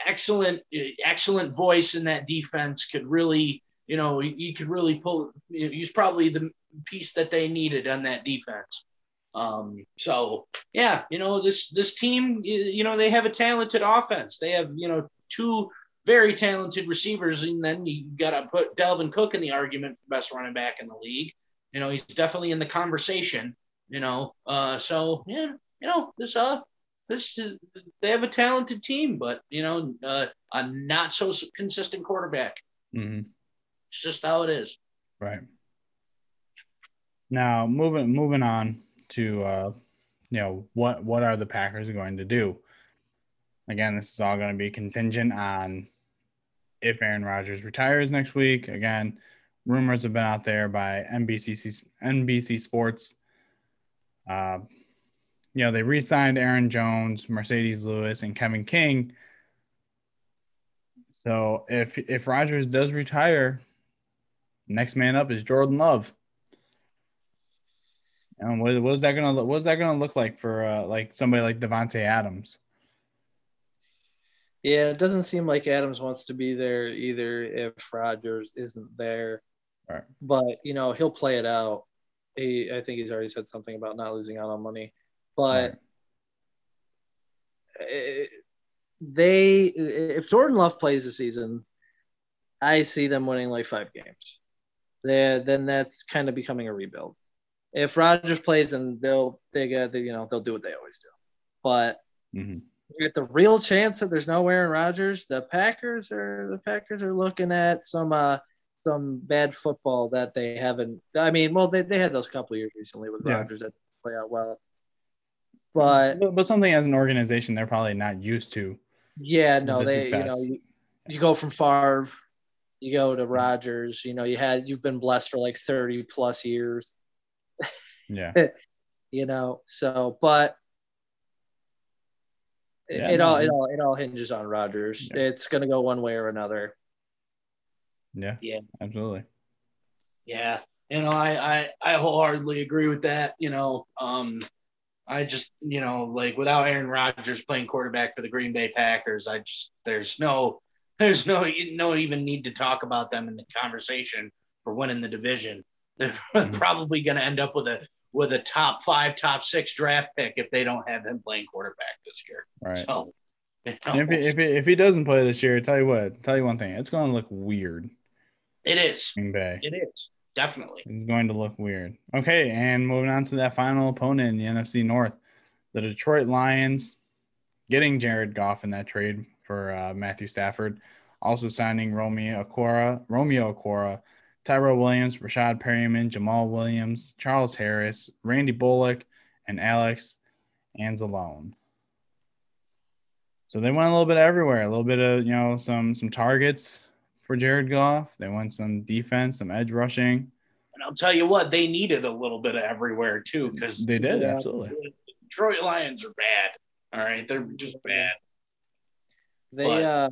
excellent, excellent voice in that defense. Could really, you know, you could really pull. He's probably the piece that they needed on that defense. Um, so yeah, you know this this team, you, know they have a talented offense. They have you know two very talented receivers, and then you got to put Dalvin Cook in the argument for best running back in the league. You know he's definitely in the conversation. You know, uh, so yeah, you know this uh this uh, they have a talented team, but you know uh, a not so consistent quarterback. Mhm. It's just how it is. Right. Now moving moving on to uh, you know what what are the Packers going to do? Again, this is all going to be contingent on if Aaron Rodgers retires next week. Again, rumors have been out there by NBC NBC Sports. Uh, you know they re-signed Aaron Jones, Marcedes Lewis, and Kevin King. So if if Rodgers does retire, next man up is Jordan Love. And what, what is that gonna look? What is that gonna look like for uh, like somebody like Davante Adams? Yeah, it doesn't seem like Adams wants to be there either if Rodgers isn't there. Right. But you know, he'll play it out. He, I think he's already said something about not losing out on money. But eh, they, if Jordan Love plays the season, I see them winning like five games. They, then that's kind of becoming a rebuild. If Rodgers plays, then they'll they get the, you know they'll do what they always do. But Mhm. at the real chance that there's no Aaron Rodgers, the Packers are the Packers are looking at some uh some bad football that they haven't. I mean, well, they, they had those couple of years recently with Yeah. Rodgers that play out well, but but, something as an organization they're probably not used to. yeah, no, the they you know you, you go from Favre, you go to Rodgers. You know, you had you've been blessed for like thirty plus years. Yeah, *laughs* You know, so but. It, Yeah, it no, all it all it all hinges on Rodgers. Yeah. It's going to go one way or another. yeah, Yeah. absolutely. Yeah, you know, I, I I wholeheartedly agree with that. You know, um, I just you know like without Aaron Rodgers playing quarterback for the Green Bay Packers, I just there's no there's no no even need to talk about them in the conversation for winning the division. *laughs* They're probably going to end up with a with a top five, top six draft pick if they don't have him playing quarterback this year. Right. So, if he, if he, if he doesn't play this year, tell you what, tell you one thing, it's going to look weird. it is. Green Bay. It is definitely. It's going to look weird. Okay, and moving on to that final opponent in the NFC North, the Detroit Lions, getting Jared Goff in that trade for uh, Matthew Stafford, also signing Romeo Okwara, Romeo Okwara, Tyrell Williams, Rashad Perriman, Jamaal Williams, Charles Harris, Randy Bullock, and Alex Anzalone. So they went a little bit everywhere, a little bit of you know some some targets for Jared Goff. They went some defense, some edge rushing. And I'll tell you what, they needed a little bit of everywhere too, because They did Yeah. absolutely. the Detroit Lions are bad. All right, they're just bad. They, But- uh,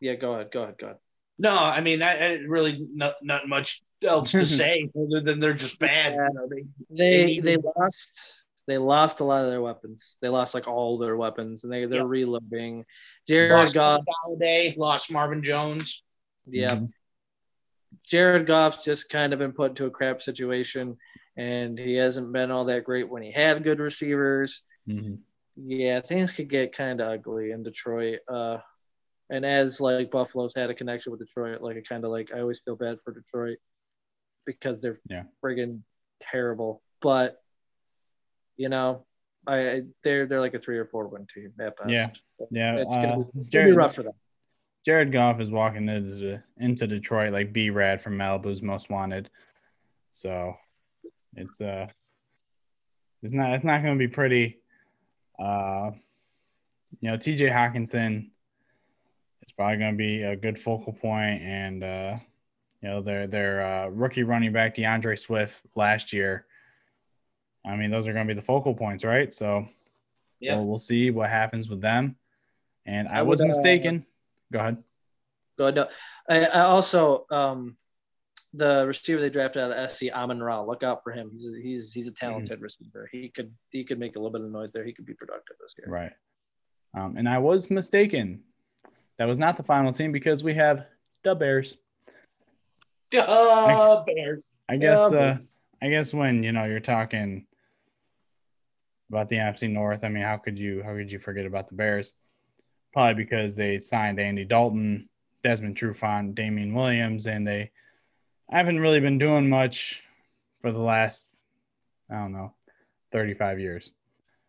yeah, go ahead, go ahead, go ahead. No, I mean, I, I really not not much else to *laughs* say other than they're just bad. You know, they, They need they lost they lost a lot of their weapons. They lost like all their weapons, and they they're Yeah. reloading. Jared lost Goff, Golladay, lost Marvin Jones. yeah, Mhm. Jared Goff's just kind of been put into a crap situation, and he hasn't been all that great when he had good receivers. Mhm. Yeah, things could get kind of ugly in Detroit. Uh, and as like Buffalo's had a connection with Detroit, like I kind of like I always feel bad for Detroit because they're Yeah. friggin' terrible. But you know, I they're they're like a three or four win team at best. Yeah. Yeah, it's gonna, uh, be, it's gonna be Jared- rough for them. Jared Goff is walking into into Detroit like B Rad from Malibu's Most Wanted. So it's uh it's not it's not gonna be pretty. Uh you know, TJ Hockenson probably gonna be a good focal point and uh you know their their uh, rookie running back D'Andre Swift last year. I mean, those are gonna be the focal points, right? So Yeah. we'll, we'll see what happens with them. And I, I was would, uh, mistaken. Go ahead. Go ahead. No. I, I also um the receiver they drafted out of SC Amon Ra. Look out for him. He's a, he's he's a talented receiver. He could he could make a little bit of noise there. He could be productive this year. Right. Um, and I was mistaken. That was not the final team because we have the Bears. Duh, Bears. I guess Yeah, uh, I guess when you know you're talking about the NFC North, I mean, how could you how could you forget about the Bears? Probably because they signed Andy Dalton, Desmond Trufant, Damien Williams, and they haven't really been doing much for the last I don't know 35 years.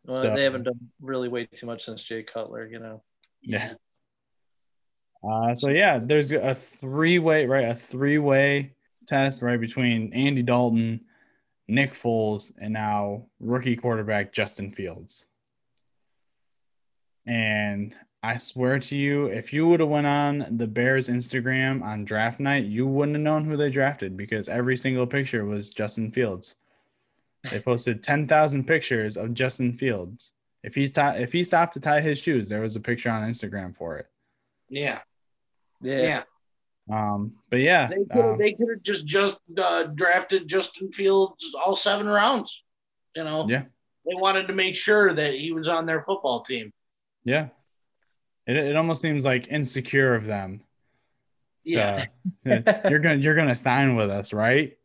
Well, So- they haven't done really way too much since Jay Cutler. You know. Yeah. Uh, so yeah, there's a three-way, right? A three-way test, right, between Andy Dalton, Nick Foles, and now rookie quarterback Justin Fields. And I swear to you, if you would have went on the Bears Instagram on draft night, you wouldn't have known who they drafted because every single picture was Justin Fields. They posted 10,000 pictures of Justin Fields. If he's ta- if he stopped to tie his shoes, there was a picture on Instagram for it. Yeah. Yeah. Yeah. Um, but yeah, They could have um, they could have just just uh, drafted Justin Fields all seven rounds. You know. Yeah. They wanted to make sure that he was on their football team. yeah. It, it almost seems like insecure of them. Yeah. Uh, you're gonna you're gonna sign with us, right?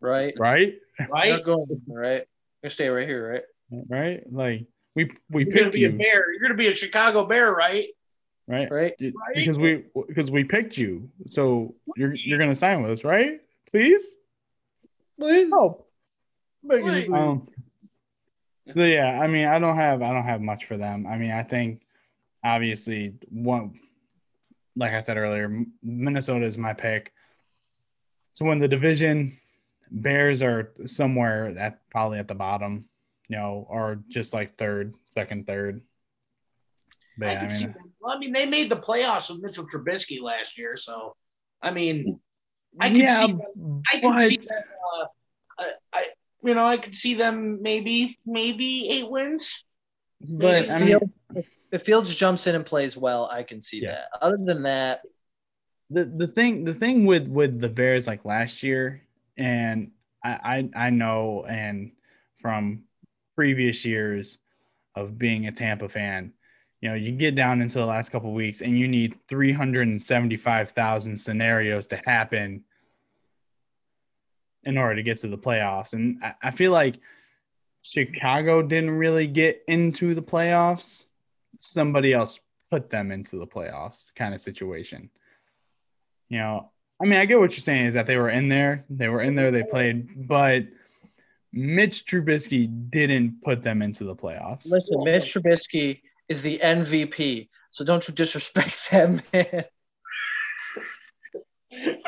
Right. Right? You're Right. not going right. You're stay right here, right? Right? Like we we You're gonna picked be a bear. You're gonna be a Chicago Bear, right? Right? Right. Because we because we picked you, so you're you're gonna sign with us, right? Please. Oh. Right. Um, so yeah, I mean, I don't have I don't have much for them. I mean, I think obviously one, like I said earlier, Minnesota is my pick So when the division. Bears are somewhere at probably at the bottom, you know, or just like third, second, third. But yeah, could I see mean, them- well, I mean, they made the playoffs with Mitchell Trubisky last year, so I mean, I can yeah, see them- I could see them. Uh, I, I, you know, I could see them maybe, maybe eight wins. but if, I mean, Fields, if Fields jumps in and plays well, I can see Yeah. that. Other than that, the the thing the thing with with the Bears like last year, and I I, I know and from previous years of being a Tampa fan, you know, you get down into the last couple weeks and you need 375,000 scenarios to happen in order to get to the playoffs. And I, I feel like Chicago didn't really get into the playoffs. Somebody else put them into the playoffs kind of situation. You know, I mean, I get what you're saying is that they were in there, they were in there, they played, but Mitch Trubisky didn't put them into the playoffs. Listen, Mitch Trubisky is the MVP, so don't you disrespect *laughs* that man.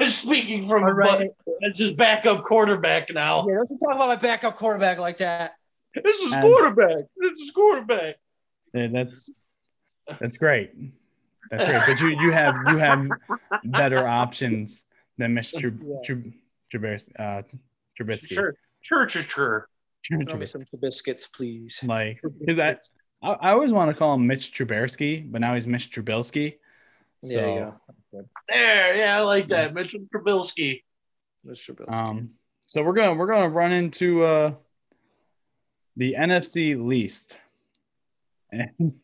Speaking from All right. it's his backup quarterback now. Yeah, don't you talk about my backup quarterback like that. This is And- quarterback. This is quarterback. Yeah, that's that's great. That's great. But you you have you have better options than Mitch Trub- Yeah. Trub- Trubis- uh, Trubisky. Sure, sure, sure, sure. Throw me some biscuits, please. Like, because I, I I always want to call him Mitch Trubisky, but now he's Mitch Trubilski. So, There you go. That's good. There, yeah, I like that. Mitchell Trubisky. Mr. Trubisky. Um, so we're gonna we're gonna run into uh the NFC least. And *laughs*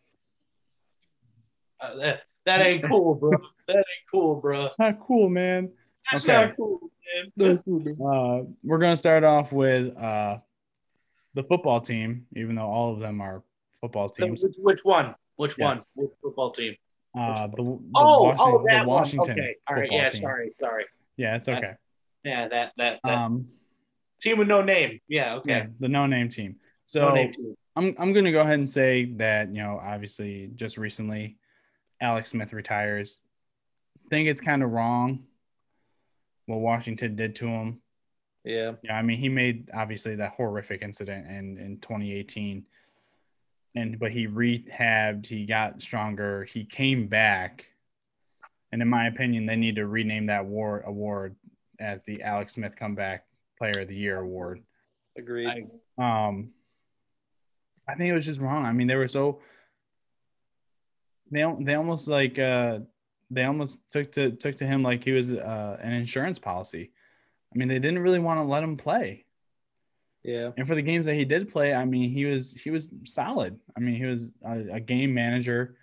Uh, that that ain't cool, bro. That ain't cool, bro. *laughs* not cool, man. That's Okay. not cool, man. Uh, we're gonna start off with uh the football team, even though all of them are football teams. Which, which one? Which one? Which football team? Uh, the, the, Oh, Washington, oh, that the one. Washington. Okay, all right. Yeah, team. sorry, sorry. Yeah, it's okay. Yeah, that that, that Um, team with no name. Yeah, okay. yeah, the no-name team. So no name team. I'm I'm gonna go ahead and say that you know obviously just recently, Alex Smith retires. I Think it's kind of wrong what Washington did to him. yeah. Yeah, I mean he made obviously that horrific incident in in 2018, and but he rehabbed, he got stronger, he came back, and in my opinion, they need to rename that award award as the Alex Smith Comeback Player of the Year award. Agreed. I- Um, I think it was just wrong. I mean, they were so they they almost like uh they almost took to took to him like he was uh, an insurance policy. I mean, they didn't really want to let him play. Yeah. And for the games that he did play, I mean, he was he was solid. I mean, he was a, a game manager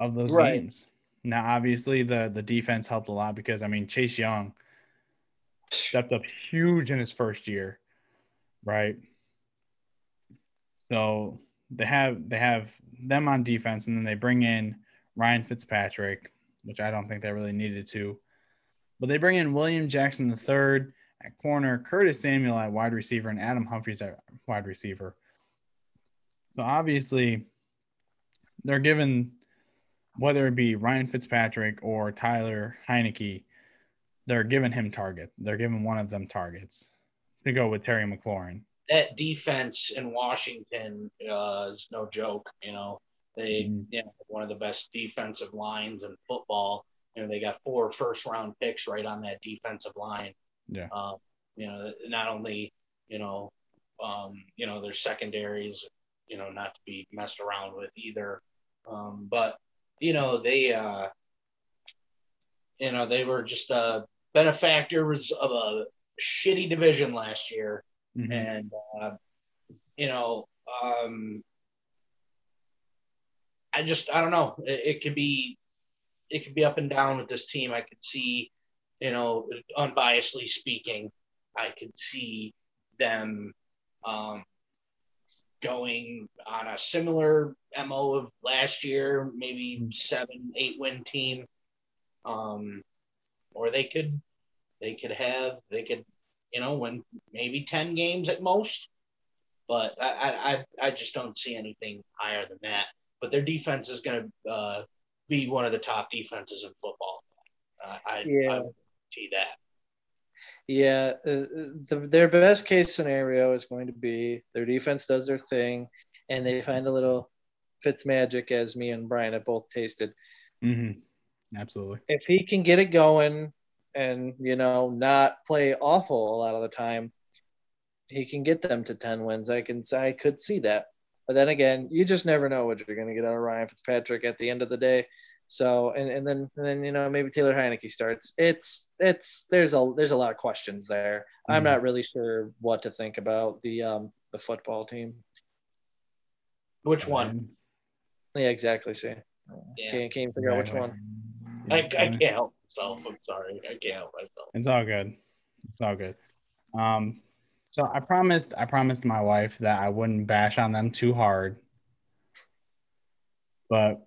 of those Right. games. Now, obviously, the the defense helped a lot because I mean, Chase Young stepped up huge in his first year, right? So they have they have them on defense, and then they bring in Ryan Fitzpatrick, which I don't think they really needed to, but they bring in William Jackson III at corner, Curtis Samuel at wide receiver, and Adam Humphries at wide receiver. So obviously, they're given whether it be Ryan Fitzpatrick or Tyler Heinicke, they're giving him target. They're giving one of them targets to go with Terry McLaurin. that defense in Washington uh, is no joke. You know, they Mhm. you know one of the best defensive lines in football. You know, they got four first round picks right on that defensive line. Yeah. Um, you know, not only you know, um, you know their secondaries, you know, not to be messed around with either, um, but you know they, uh, you know, they were just uh, benefactors of a shitty division last year Mhm. and uh, you know um i just i don't know it, it could be it could be up and down with this team i could see you know unbiasedly speaking i could see them um going on a similar mo of last year maybe seven eight win team um or they could they could have they could you know, win maybe 10 games at most. But I, I, I- I just don't see anything higher than that. But their defense is going to uh, be one of the top defenses in football. Uh, I, Yeah. I see that. Yeah, uh, the, their best case scenario is going to be their defense does their thing, and they find a little Fitz magic, as me and Brian have both tasted. Mhm. Absolutely. If he can get it going, and you know, not play awful a lot of the time, he can get them to ten wins. I can, I could see that. But then again, you just never know what you're going to get out of Ryan Fitzpatrick at the end of the day. So, and, and then and then you know maybe Taylor Heinicke starts. It's it's there's a there's a lot of questions there. I'm Mhm. not really sure what to think about the um the football team. Which one? Yeah, exactly. See, Yeah. can't can't figure out which one. I, I can't help myself. I'm sorry. I can't help myself. It's all good. It's all good. Um, so I promised I promised my wife that I wouldn't bash on them too hard. But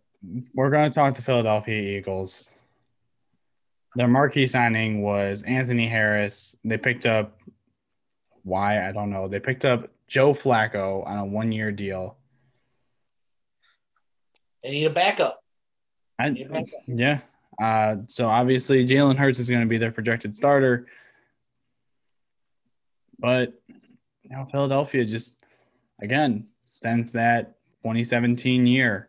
we're going to talk the Philadelphia Eagles. Their marquee signing was Anthony Harris. They picked up why I don't know. They picked up Joe Flacco on a one-year deal. They need a backup. I, Need a backup. yeah. Uh, so obviously Jalen Hurts is going to be their projected starter, but you know Philadelphia just again since that 2017 year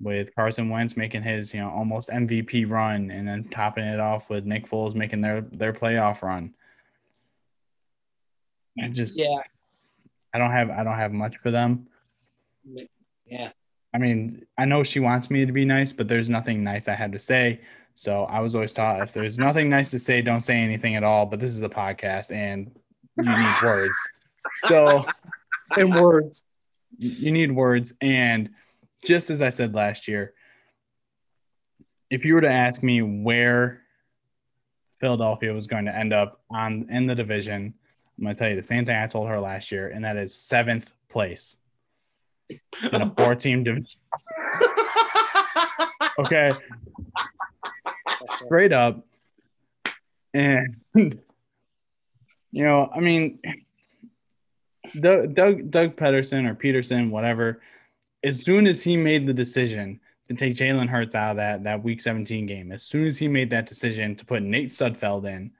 with Carson Wentz making his you know almost MVP run and then topping it off with Nick Foles making their their playoff run. I just Yeah. I don't have I don't have much for them. Yeah. I mean, I know she wants me to be nice, but there's nothing nice I had to say. So I was always taught if there's nothing nice to say, don't say anything at all. But this is a podcast and you need words. So *laughs* In words. you need words. And just as I said last year, if you were to ask me where Philadelphia was going to end up on in the division, I'm going to tell you the same thing I told her last year, and that is seventh place in a four team division. *laughs* Okay. straight up. And you know, I mean, Doug, Doug Doug Pederson or Peterson, whatever. As soon as he made the decision to take Jalen Hurts out of that that Week 17 game, as soon as he made that decision to put Nate Sudfeld in,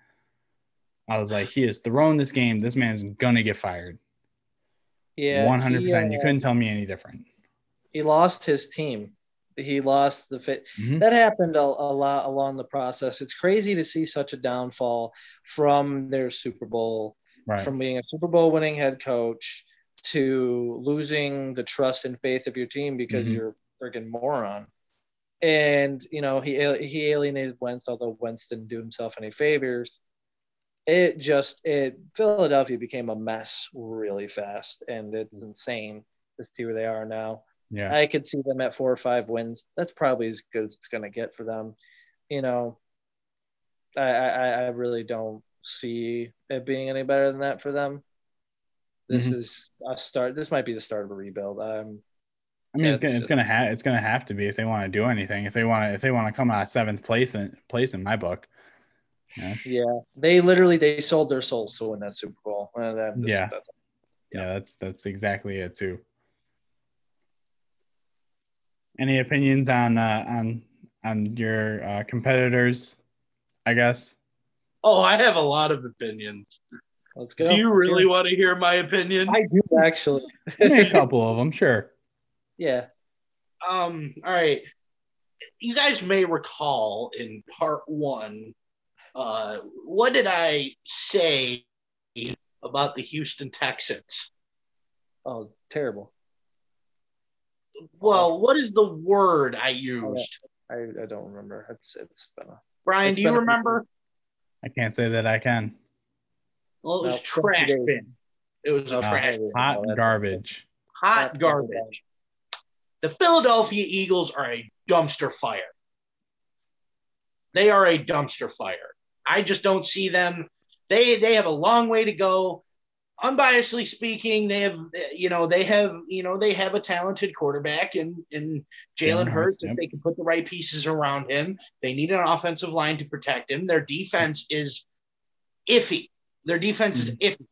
I was like, he is throwing this game. This man's gonna get fired. Yeah. One hundred he, percent. You uh, couldn't tell me any different. he lost his team. He lost the fit. Mhm. That happened a, a lot along the process. It's crazy to see such a downfall from their Super Bowl, Right. from being a Super Bowl winning head coach to losing the trust and faith of your team because Mhm. you're a freaking moron. And you know he he alienated Wentz, although Wentz didn't do himself any favors. It just it Philadelphia became a mess really fast, and it's insane to see where they are now. yeah. I could see them at four or five wins. That's probably as good as it's going to get for them. You know, I, I, I really don't see it being any better than that for them. This Mhm. is a start. This might be the start of a rebuild. Um, I mean, Yeah, it's gonna it's it's just- gonna have it's gonna have to be if they want to do anything. If they want to if they want to come out seventh place in place in my book. Yeah, yeah, they literally they sold their souls to win that Super Bowl. And I'm just- Yeah. that's, yeah, that's that's exactly it too. Any opinions on uh, on on your uh, competitors? I guess. Oh, I have a lot of opinions. Let's go. Do you really want to hear my opinion? I do actually. *laughs* A couple of them, sure. Yeah. um, all right. You guys may recall in part one, uh, what did I say about the Houston Texans? Oh, terrible. Well, what is the word I used? I, I don't remember. It's it's been a Brian, It's do you remember? I can't say that I can. Well, it was No, trash bin. It was a trash, Hot that's- garbage. hot that's- garbage. The Philadelphia Eagles are a dumpster fire. They are a dumpster fire. I just don't see them. They they have a long way to go. Unbiasedly speaking, they have you know they have you know they have a talented quarterback in in Jalen Jalen Hurts. Hurts, If they can put the right pieces around him, they need an offensive line to protect him. Their defense is iffy. Their defense is iffy.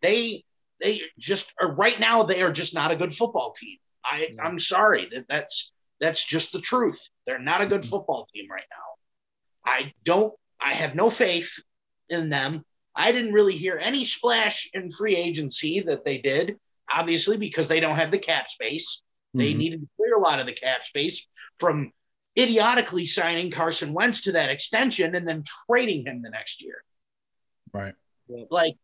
They they just are right now. They are just not a good football team. I. I'm sorry that that's that's just the truth. They're not a good football team right now. I don't. I have no faith in them. I didn't really hear any splash in free agency that they did. Obviously, because they don't have the cap space. They Mhm. needed to clear a lot of the cap space from idiotically signing Carson Wentz to that extension and then trading him the next year. Right. Like,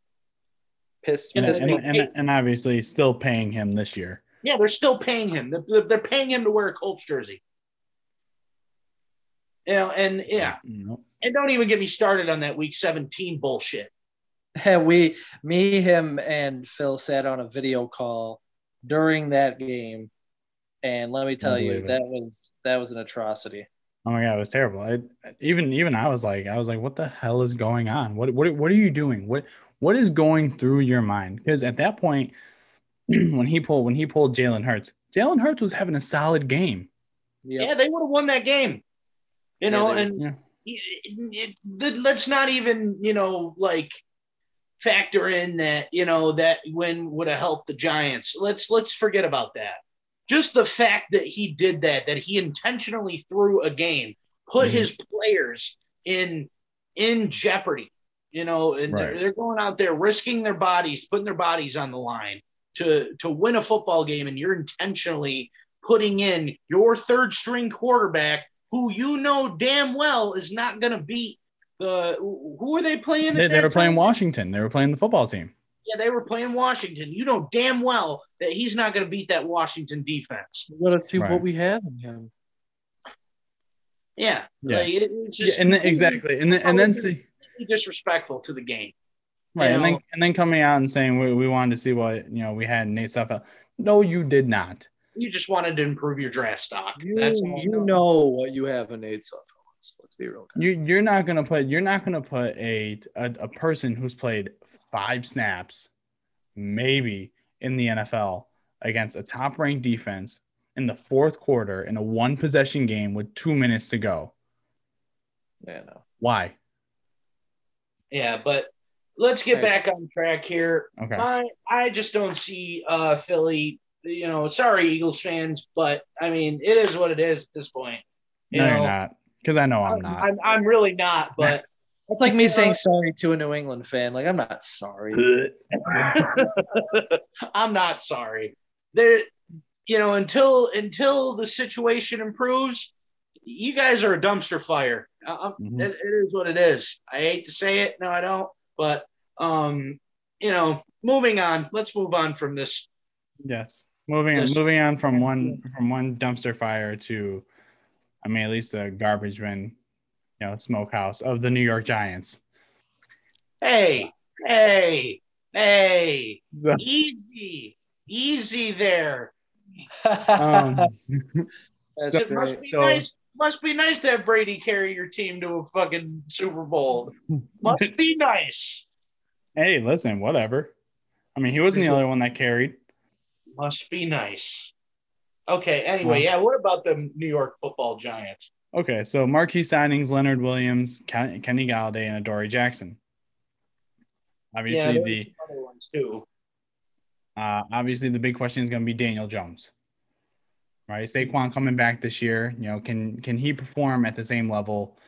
piss. And, piss and, me. and, and obviously still paying him this year. yeah, they're still paying him. They're, they're paying him to wear a Colts jersey. You know, and yeah, Nope. and don't even get me started on that Week 17 bullshit. *laughs* we, me, him, and Phil sat on a video call during that game, and let me tell you, it. that was that was an atrocity. Oh my god, it was terrible. I, even even I was like, I was like, what the hell is going on? What what what are you doing? What what is going through your mind? Because at that point, *clears throat* when he pulled when he pulled Jalen Hurts, Jalen Hurts was having a solid game. Yep. Yeah, they would have won that game. You know, they- and Yeah. it, it, let's not even, you know, like factor in that, you know, that win would have helped the Giants. Let's let's forget about that. Just the fact that he did that, that he intentionally threw a game, put Mhm. his players in in jeopardy. You know, and they're, they're going out there risking their bodies, putting their bodies on the line to to win a football game, and you're intentionally putting in your third string quarterback who you know damn well is not going to beat the who are they playing? at They, they were playing? Washington. They were playing the football team. Yeah, they were playing Washington. You know damn well that he's not going to beat that Washington defense. We gotta see Right. what we have in him. Yeah, Yeah. Like, it- it's Yeah, and then, exactly, and then and then see, disrespectful to the game. right, and then and then coming out and saying we, we wanted to see what you know we had in Nate Sudfeld. No, you did not. You just wanted to improve your draft stock. You, That's you know what you have in Nate Sudfeld. Let's, let's be real. You you're not gonna put you're not gonna put a, a a person who's played five snaps, maybe in the NFL against a top ranked defense in the fourth quarter in a one possession game with two minutes to go. Yeah, no. Why? Yeah, but let's get Hey. back on track here. Okay. I I just don't see uh Philly. You know, sorry, Eagles fans, but I mean, it is what it is at this point. You no, know, you're not. Because I know I'm not. I'm, I'm really not, *laughs* but That's like me saying sorry to a New England fan. Like I'm not sorry. *laughs* I'm not sorry. There, you know, until until the situation improves, you guys are a dumpster fire. Mhm. it- it is what it is. I hate to say it. No, I don't. But um, you know, moving on. Let's move on from this. Yes. Moving on, Yes. moving on from one from one dumpster fire to, I mean, at least a garbage bin, you know, smokehouse of the New York Giants. Hey, hey, hey, easy, easy there. Um, *laughs* That's It must be So- nice. Must be nice to have Brady carry your team to a fucking Super Bowl. Must be nice. hey, listen, whatever. I mean, he wasn't the *laughs* only one that carried. Must be nice. Okay. Anyway, yeah. What about the New York Football Giants? Okay, so marquee signings: Leonard Williams, Ken- Kenny Golladay, and Adoree Jackson. Obviously, Yeah, the Other ones too. Uh, obviously, the big question is going to be Daniel Jones, right? Saquon coming back this year. You know, can can he perform at the same level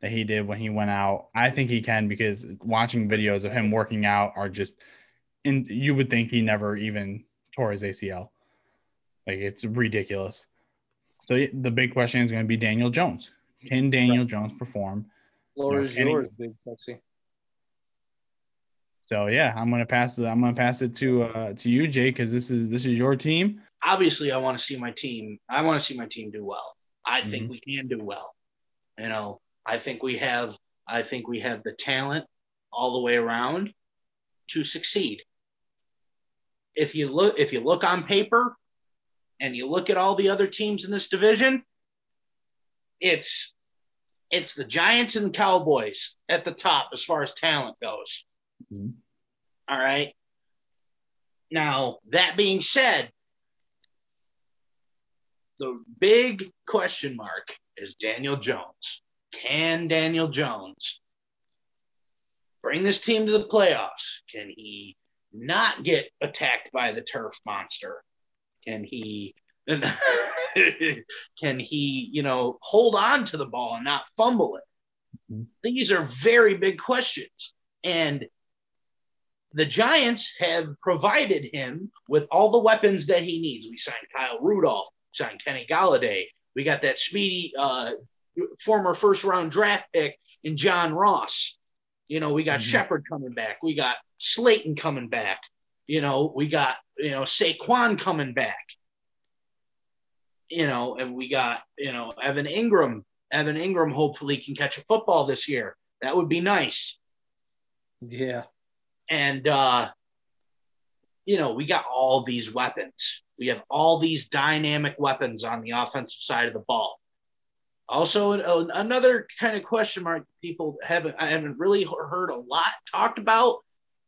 that he did when he went out? I think he can because watching videos of him working out are just, and you would think he never even tore his ACL. Like it's ridiculous. So the big question is going to be Daniel Jones. Can Daniel Jones perform? Floor No, is Kenny- yours, big sexy. So yeah, I'm gonna pass it. I'm gonna pass it to uh, to you, Jay, because this is this is your team. Obviously, I want to see my team. I want to see my team do well. I think Mhm. we can do well. You know, I think we have. I think we have the talent all the way around to succeed. If you look, if you look on paper, and you look at all the other teams in this division, it's it's the Giants and the Cowboys at the top as far as talent goes. Mhm. All right. Now, that being said, the big question mark is Daniel Jones. Can Daniel Jones bring this team to the playoffs? Can he not get attacked by the turf monster? Can he *laughs* can he, you know, hold on to the ball and not fumble it? Mhm. These are very big questions. And the Giants have provided him with all the weapons that he needs. We signed Kyle Rudolph, signed Kenny Golladay. We got that speedy uh, former first round draft pick in John Ross. You know, we got Mhm. Shepard coming back. We got Slayton coming back. You know, we got, you know, Saquon coming back. You know, and we got, you know, Evan Engram. Evan Engram hopefully can catch a football this year. That would be nice Yeah. and uh you know we got all these weapons we have all these dynamic weapons on the offensive side of the ball also another kind of question mark people haven't i haven't really heard a lot talked about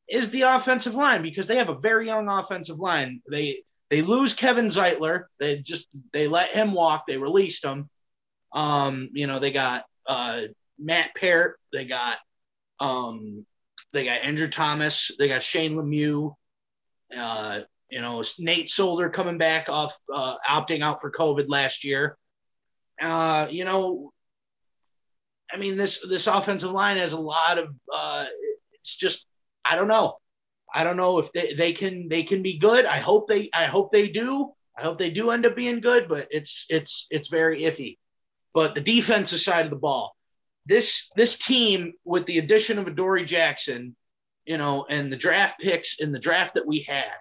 is the offensive line because they have a very young offensive line they they lose Kevin Zeitler. They just they let him walk. They released him. Um, you know, they got uh, Matt Peart. They got um, they got Andrew Thomas. They got Shane Lemieux. Uh, you know, Nate Solder coming back off uh, opting out for COVID last year. Uh, you know, I mean this this offensive line has a lot of. Uh, it's just I don't know. I don't know if they, they can they can be good. I hope they I hope they do. I hope they do end up being good, but it's it's it's very iffy. But the defensive side of the ball, this this team with the addition of Adoree Jackson, you know, and the draft picks in the draft that we had,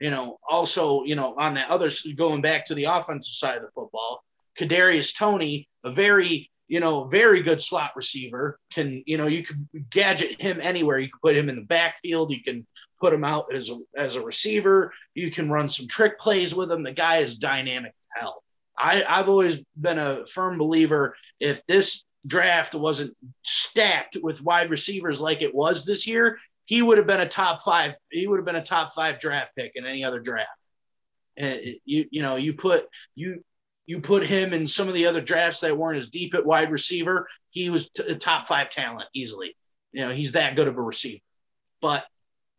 you know, also you know on the other going back to the offensive side of the football, Kadarius Toney, a very you know, very good slot receiver. Can you know you can gadget him anywhere. You can put him in the backfield. You can put him out as a, as a receiver. You can run some trick plays with him. The guy is dynamic hell. I, I've always been a firm believer if this draft wasn't stacked with wide receivers like it was this year, he would have been a top five. He would have been a top five draft pick in any other draft. And you you know you put you you put him in some of the other drafts that weren't as deep at wide receiver. He was t- a top five talent easily. You know he's that good of a receiver. But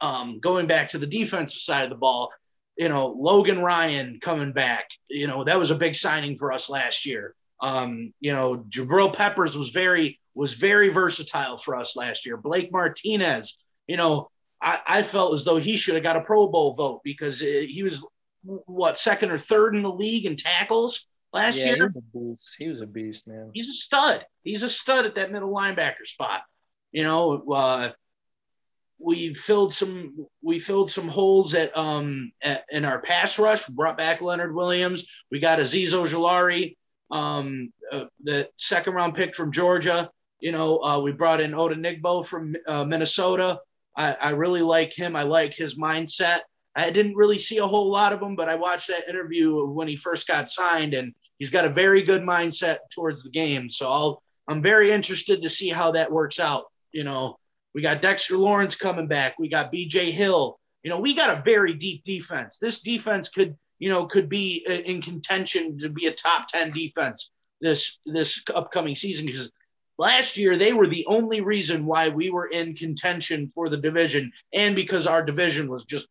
um, going back to the defensive side of the ball, you know, Logan Ryan coming back, you know, that was a big signing for us last year. Um, you know, Jabril Peppers was very was very versatile for us last year. Blake Martinez, you know, I, I felt as though he should have got a Pro Bowl vote because it, he was what second or third in the league in tackles last Yeah, he year. was a beast. He was a beast, man. He's a stud. He's a stud at that middle linebacker spot. You know, uh, we filled some we filled some holes at um at, in our pass rush. Brought back Leonard Williams. We got Azeez Ojulari, um, uh, the second round pick from Georgia. You know, uh, we brought in Odenigbo from uh, Minnesota. I, I really like him. I like his mindset. I didn't really see a whole lot of him, but I watched that interview when he first got signed, and he's got a very good mindset towards the game. So I'll I'm very interested to see how that works out. You know, we got Dexter Lawrence coming back. We got BJ Hill. You know, we got a very deep defense. This defense could, you know, could be uh, in contention to be a top 10 defense this this upcoming season because last year they were the only reason why we were in contention for the division and because our division was just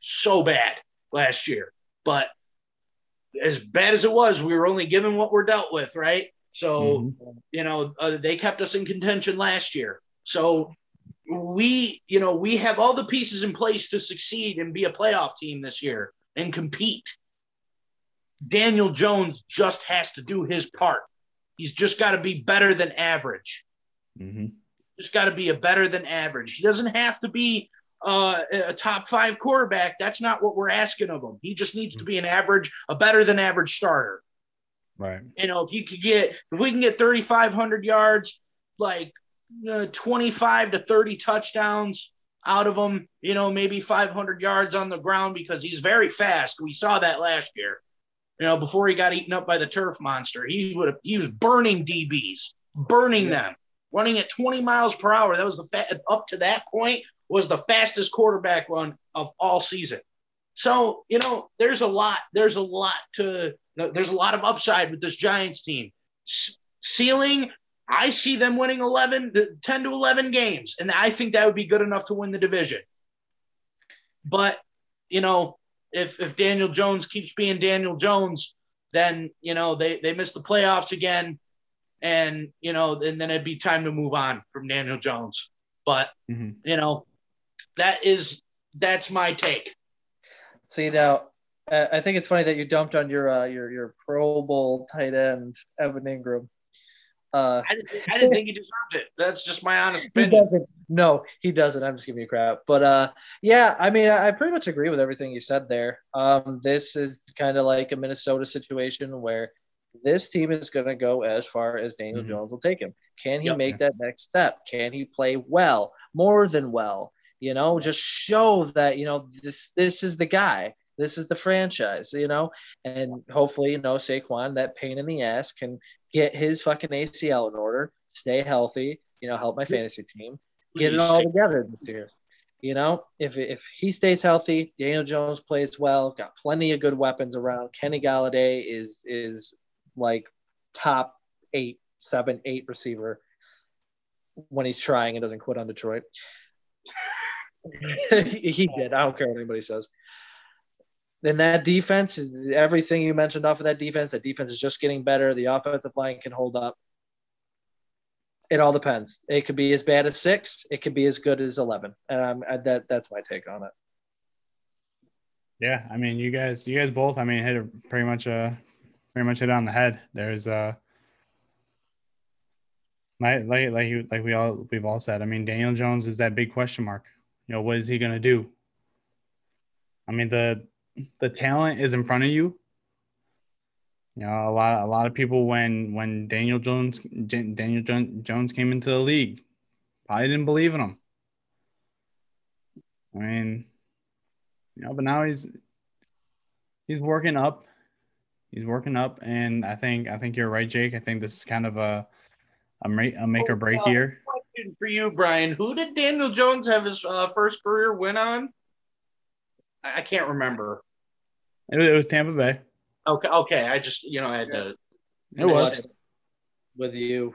so bad last year. But as bad as it was, we were only given what we're dealt with, right? So, you know, uh, they kept us in contention last year. So we, you know, we have all the pieces in place to succeed and be a playoff team this year and compete. Daniel Jones just has to do his part. He's just got to be better than average. hmm Just got to be a better than average. He doesn't have to be uh, a top five quarterback. That's not what we're asking of him. He just needs to be an average, a better than average starter. Right. You know, if you could get, if we can get 3,500 yards, like uh, 25 to 30 touchdowns out of him, you know, maybe 500 yards on the ground because he's very fast. We saw that last year. You know, before he got eaten up by the turf monster, he would have, he was burning DBs, burning them, running at 20 miles per hour. That was the fa- up to that point was the fastest quarterback run of all season. So, you know, there's a lot, there's a lot to, there's a lot of upside with this Giants team. S- ceiling, I see them winning 11, to- 10 to 11 games, and I think that would be good enough to win the division. But, you know, if, if Daniel Jones keeps being Daniel Jones, then, you know, they, they miss the playoffs again. And, you know, and then it'd be time to move on from Daniel Jones. But, Mhm. you know, that is, that's my take. See now, uh, I think it's funny that you dumped on your uh, your your Pro Bowl tight end Evan Engram. Uh, I didn't, I didn't think he deserved it. That's just my honest he opinion. doesn't. No, he doesn't. I'm just giving you crap. But uh, yeah, I mean, I, I pretty much agree with everything you said there. Um, this is kind of like a Minnesota situation where this team is going to go as far as Daniel Mhm. Jones will take him. Can he Yep. make that next step? Can he play well, more than well? You know, just show that you know this this is the guy. This is the franchise, you know, and hopefully, you know, Saquon, that pain in the ass, can get his fucking ACL in order, stay healthy, you know, help my fantasy team, get it all together this year. You know, if if he stays healthy, Daniel Jones plays well, got plenty of good weapons around. Kenny Golladay is is like top eight, seven, eight receiver when he's trying and doesn't quit on Detroit. *laughs* he did. I don't care what anybody says. And that defense is everything you mentioned off of that defense. That defense is just getting better. The offensive line can hold up. It all depends. It could be as bad as six. It could be as good as eleven. And um, that that's my take on it. Yeah, I mean, you guys, you guys both. I mean, hit it pretty much, uh, pretty much hit on the head. There's, uh, like, like, like, like we all, we've all said. I mean, Daniel Jones is that big question mark. You know, what is he gonna do? I mean, the the talent is in front of you. You know, a lot a lot of people when when Daniel Jones Daniel Jones came into the league, probably didn't believe in him. I mean, you know, but now he's he's working up. He's working up, and I think I think you're right, Jake. I think this is kind of a a, make, a make or break oh, here. Question for you, Brian. Who did Daniel Jones have his uh, first career win on? I can't remember. It, it was Tampa Bay. Okay, okay. I just you know I had to. It was with you.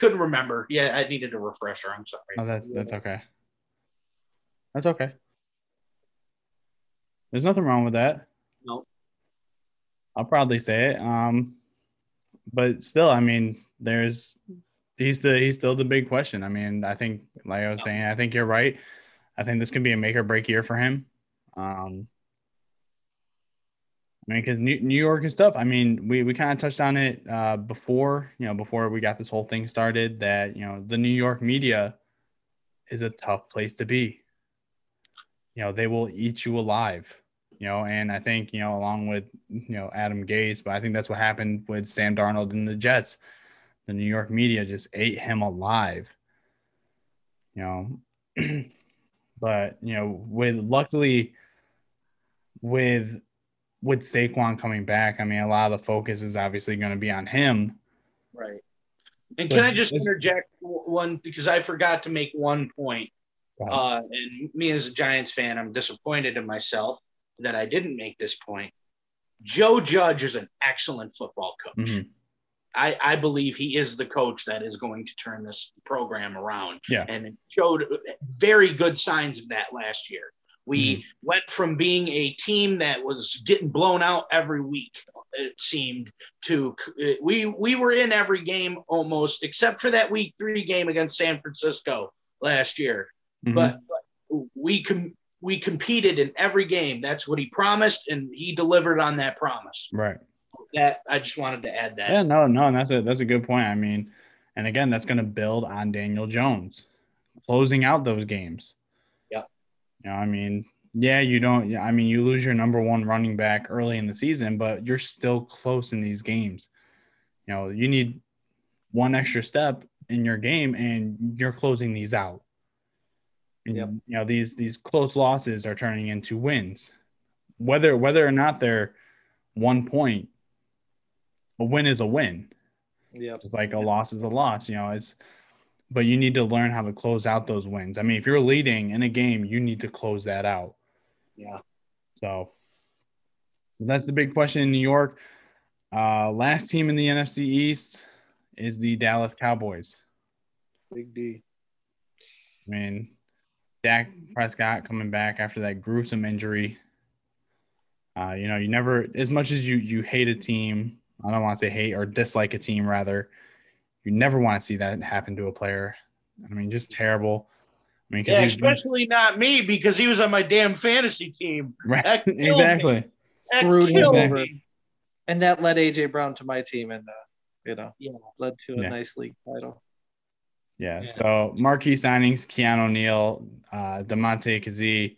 Couldn't remember. Yeah, I needed a refresher. I'm sorry. Oh, that, that's okay. That's okay. There's nothing wrong with that. No. I'll probably say it. Um, but still, I mean, there's he's the he's still the big question. I mean, I think like I was saying, I think you're right. I think this could be a make or break year for him. Um, I mean, because New, New York is tough. I mean, we, we kind of touched on it uh, before, you know, before we got this whole thing started that, you know, the New York media is a tough place to be. You know, they will eat you alive, you know, and I think, you know, along with, you know, Adam Gase, but I think that's what happened with Sam Darnold and the Jets. The New York media just ate him alive, you know. *clears throat* but, you know, with luckily, with with Saquon coming back, I mean, a lot of the focus is obviously going to be on him. Right. And can I just interject one because I forgot to make one point. Uh, and me as a Giants fan, I'm disappointed in myself that I didn't make this point. Joe Judge is an excellent football coach. Mm-hmm. I, I believe he is the coach that is going to turn this program around. Yeah. And showed very good signs of that last year. We mm-hmm. went from being a team that was getting blown out every week, it seemed, to we we were in every game almost, except for that week three game against San Francisco last year. Mm-hmm. But, but, we com- we competed in every game. That's what he promised, and he delivered on that promise. Right. That I just wanted to add that. Yeah, no, no, and that's a that's a good point. I mean, and again, that's going to build on Daniel Jones closing out those games. Yeah. You know, I mean, yeah, you don't. I mean, you lose your number one running back early in the season, but you're still close in these games. You know, you need one extra step in your game, and you're closing these out. And, yep. You know, these these close losses are turning into wins, whether whether or not they're one point. A win is a win. Yeah, it's like a loss is a loss. You know, it's but you need to learn how to close out those wins. I mean, if you're leading in a game, you need to close that out. Yeah. So that's the big question in New York. Uh, last team in the NFC East is the Dallas Cowboys. Big D. I mean, Dak Prescott coming back after that gruesome injury. Uh, you know, you never, as much as you you hate a team, I don't want to say hate or dislike a team, rather, you never want to see that happen to a player. I mean, just terrible. I mean, yeah, especially not me because he was on my damn fantasy team. *laughs* Right, exactly. Screwed him over. And that led AJ Brown to my team, and uh, you know, yeah. led to a yeah. nice league title. Yeah. yeah. So marquee signings: Keanu Neal, uh, Damontae Kazee,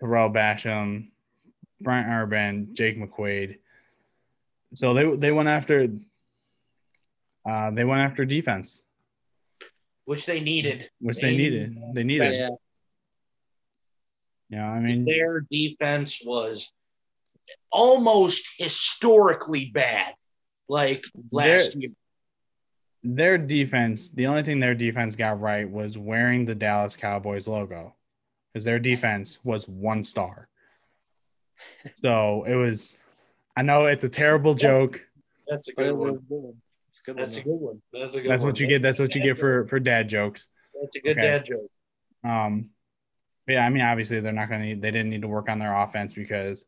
Tarell Basham, Brent Urban, Jake McQuaide. So they they went after uh, they went after defense, which they needed. Which they, they needed. They needed. Yeah. Yeah, I mean, their defense was almost historically bad, like last their, year. Their defense, the only thing their defense got right was wearing the Dallas Cowboys logo. because their defense was one star. So it was. I know it's a terrible joke. That's a good it one. was good. It's a good That's a one. good one. That's a good That's one. what you get. That's what you get for for dad jokes. That's a good Okay. dad joke. Um, yeah, I mean, obviously they're not going to. Need, They didn't need to work on their offense because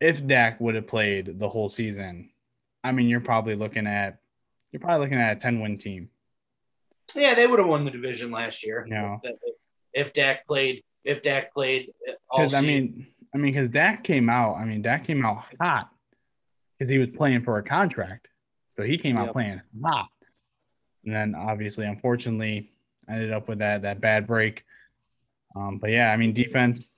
if Dak would have played the whole season, I mean, you're probably looking at you're probably looking at a ten win team. Yeah, they would have won the division last year. You know, If, if Dak played, if Dak played all because I mean, I mean, because Dak came out. I mean, Dak came out hot because he was playing for a contract, so he came out playing hot. And then obviously, unfortunately, ended up with that that bad break. Um, but yeah, I mean, defense.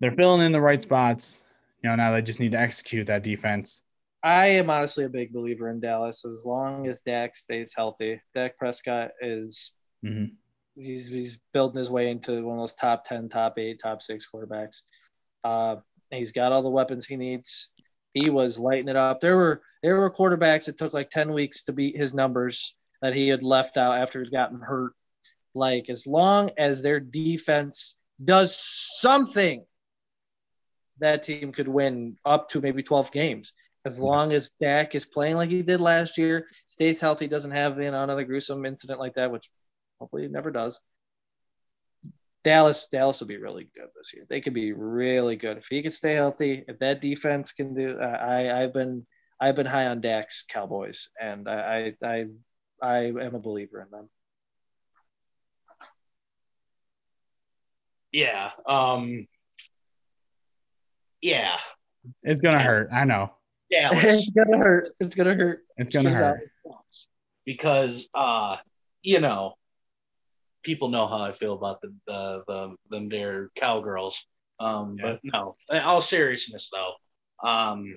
They're filling in the right spots. You know, now they just need to execute that defense. I am honestly a big believer in Dallas as long as Dak stays healthy. Dak Prescott is Mhm. he's he's building his way into one of those top ten, top eight, top six quarterbacks. Uh, he's got all the weapons he needs. He was lighting it up. There were there were quarterbacks that took like ten weeks to beat his numbers that he had left out after he'd gotten hurt. Like as long as their defense does something, that team could win up to maybe twelve games as long as Dak is playing like he did last year, stays healthy, doesn't have you know another gruesome incident like that, which hopefully he never does. Dallas, Dallas will be really good this year. They could be really good if he could stay healthy. If that defense can do, uh, I I've been I've been high on Dak's Cowboys, and I I I, I am a believer in them. yeah, um, yeah, It's gonna hurt. I know. Yeah, *laughs* it's gonna hurt. It's gonna hurt. It's gonna hurt. because uh you know people know how I feel about the the the them their cowgirls. Um but no, in all seriousness though, um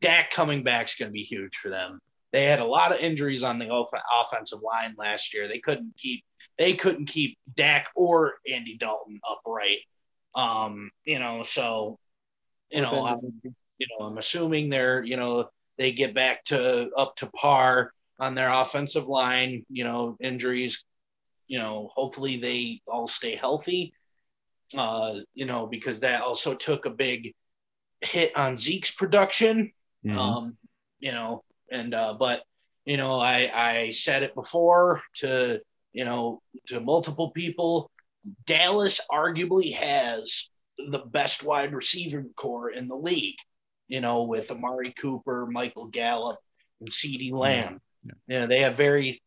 Dak coming back is going to be huge for them. They had a lot of injuries on the off- offensive line last year. They couldn't keep they couldn't keep Dak or Andy Dalton upright. Um, you know, so you know, I'm, you know, I'm assuming they're, you know, they get back to up to par on their offensive line, you know, injuries, you know, hopefully they all stay healthy. Uh, you know, because that also took a big hit on Zeke's production. Mhm. Um, you know, and uh, but you know, I I said it before to you know to multiple people. Dallas arguably has the best wide receiver corps in the league. You know, with Amari Cooper, Michael Gallup, and CeeDee Lamb. Yeah. You know, they have very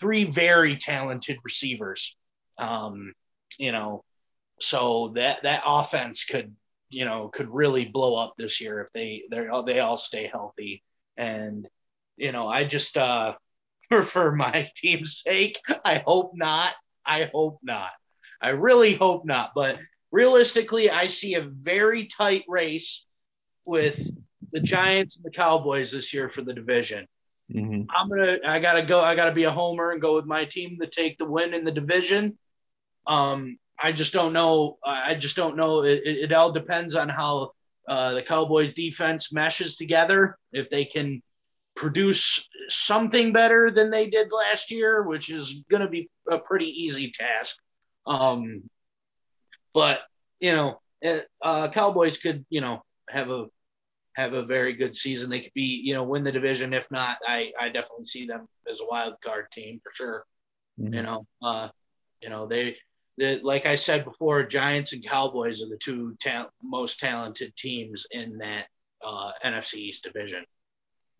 three very talented receivers. Um, you know, so that that offense could you know could really blow up this year if they they they all stay healthy. And you know i just uh *laughs* for, for my team's sake i hope not. I hope not. I really hope not. But realistically i see a very tight race with the giants and the cowboys this year for the division Mhm. I'm gonna I gotta go I gotta be a homer and go with my team to take the win in the division. Um, I just don't know. I just don't know. It, it, it all depends on how uh, the Cowboys defense meshes together. If they can produce something better than they did last year, which is gonna be a pretty easy task. Um, but you know, uh, Cowboys could you know have a have a very good season. They could be, you know, win the division. If not, I, I definitely see them as a wild card team for sure. Mhm. You know, uh, you know, they, they, like I said before, Giants and Cowboys are the two ta- most talented teams in that uh, NFC East division.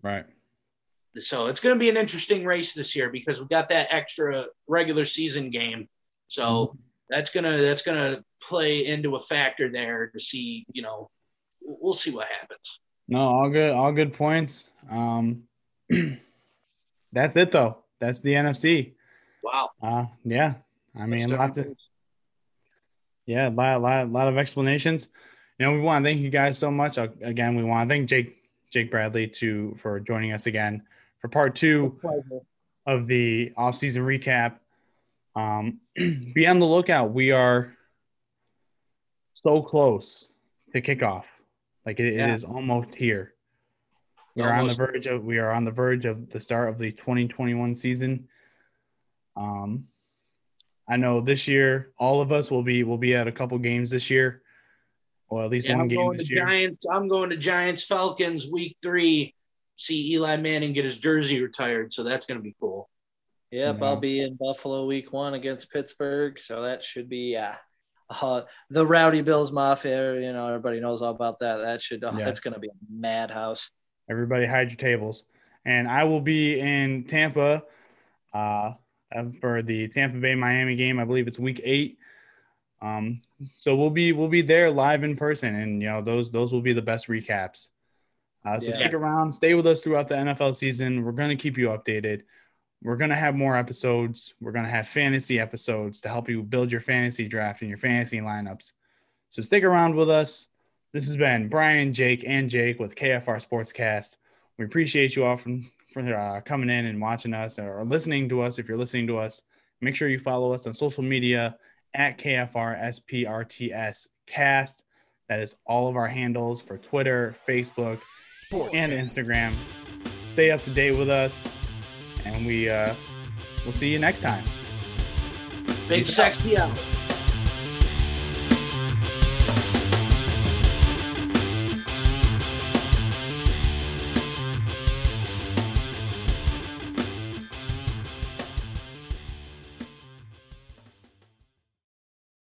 Right. So it's going to be an interesting race this year because we got that extra regular season game. So that's gonna that's gonna play into a factor there to see, you know, we'll see what happens. No, all good, all good points. Um, *clears throat* that's it though. That's the NFC. Wow. Uh, yeah. I mean, lots of yeah, a lot, lot, lot of explanations. You know, we want to thank you guys so much. Again, we want to thank Jake, Jake Bradley to for joining us again for part two of the off-season recap. Um, *clears throat* be on the lookout. We are so close to kickoff. Like it, Yeah. it is almost here. We are Almost. on the verge of we are on the verge of the start of the 2021 season. Um, I know this year all of us will be will be at a couple games this year, or at least Yeah, one I'm game going to this year. Giants. I'm going to Giants Falcons week three. See Eli Manning get his jersey retired, so that's going to be cool. Yep, Yeah. I'll be in Buffalo week one against Pittsburgh, so that should be yeah. Uh, the Rowdy Bills Mafia, you know, everybody knows all about that. That should oh, Yes. that's going to be a madhouse. Everybody hide your tables. And I will be in Tampa uh, for the Tampa Bay Miami game. I believe it's week eight. Um, so we'll be we'll be there live in person, and you know those those will be the best recaps. Uh, so Yeah. stick around, stay with us throughout the NFL season. We're gonna keep you updated. We're gonna have more episodes. We're gonna have fantasy episodes to help you build your fantasy draft and your fantasy lineups. So stick around with us. This has been Brian, Jake, and Jake with KFR Sportscast. We appreciate you all from for uh, coming in and watching us or listening to us. If you're listening to us, make sure you follow us on social media at KFR SPRTS Cast. That is all of our handles for Twitter, Facebook, Sports. and Instagram. Stay up to date with us, and we uh, we'll see you next time. Big sexy out.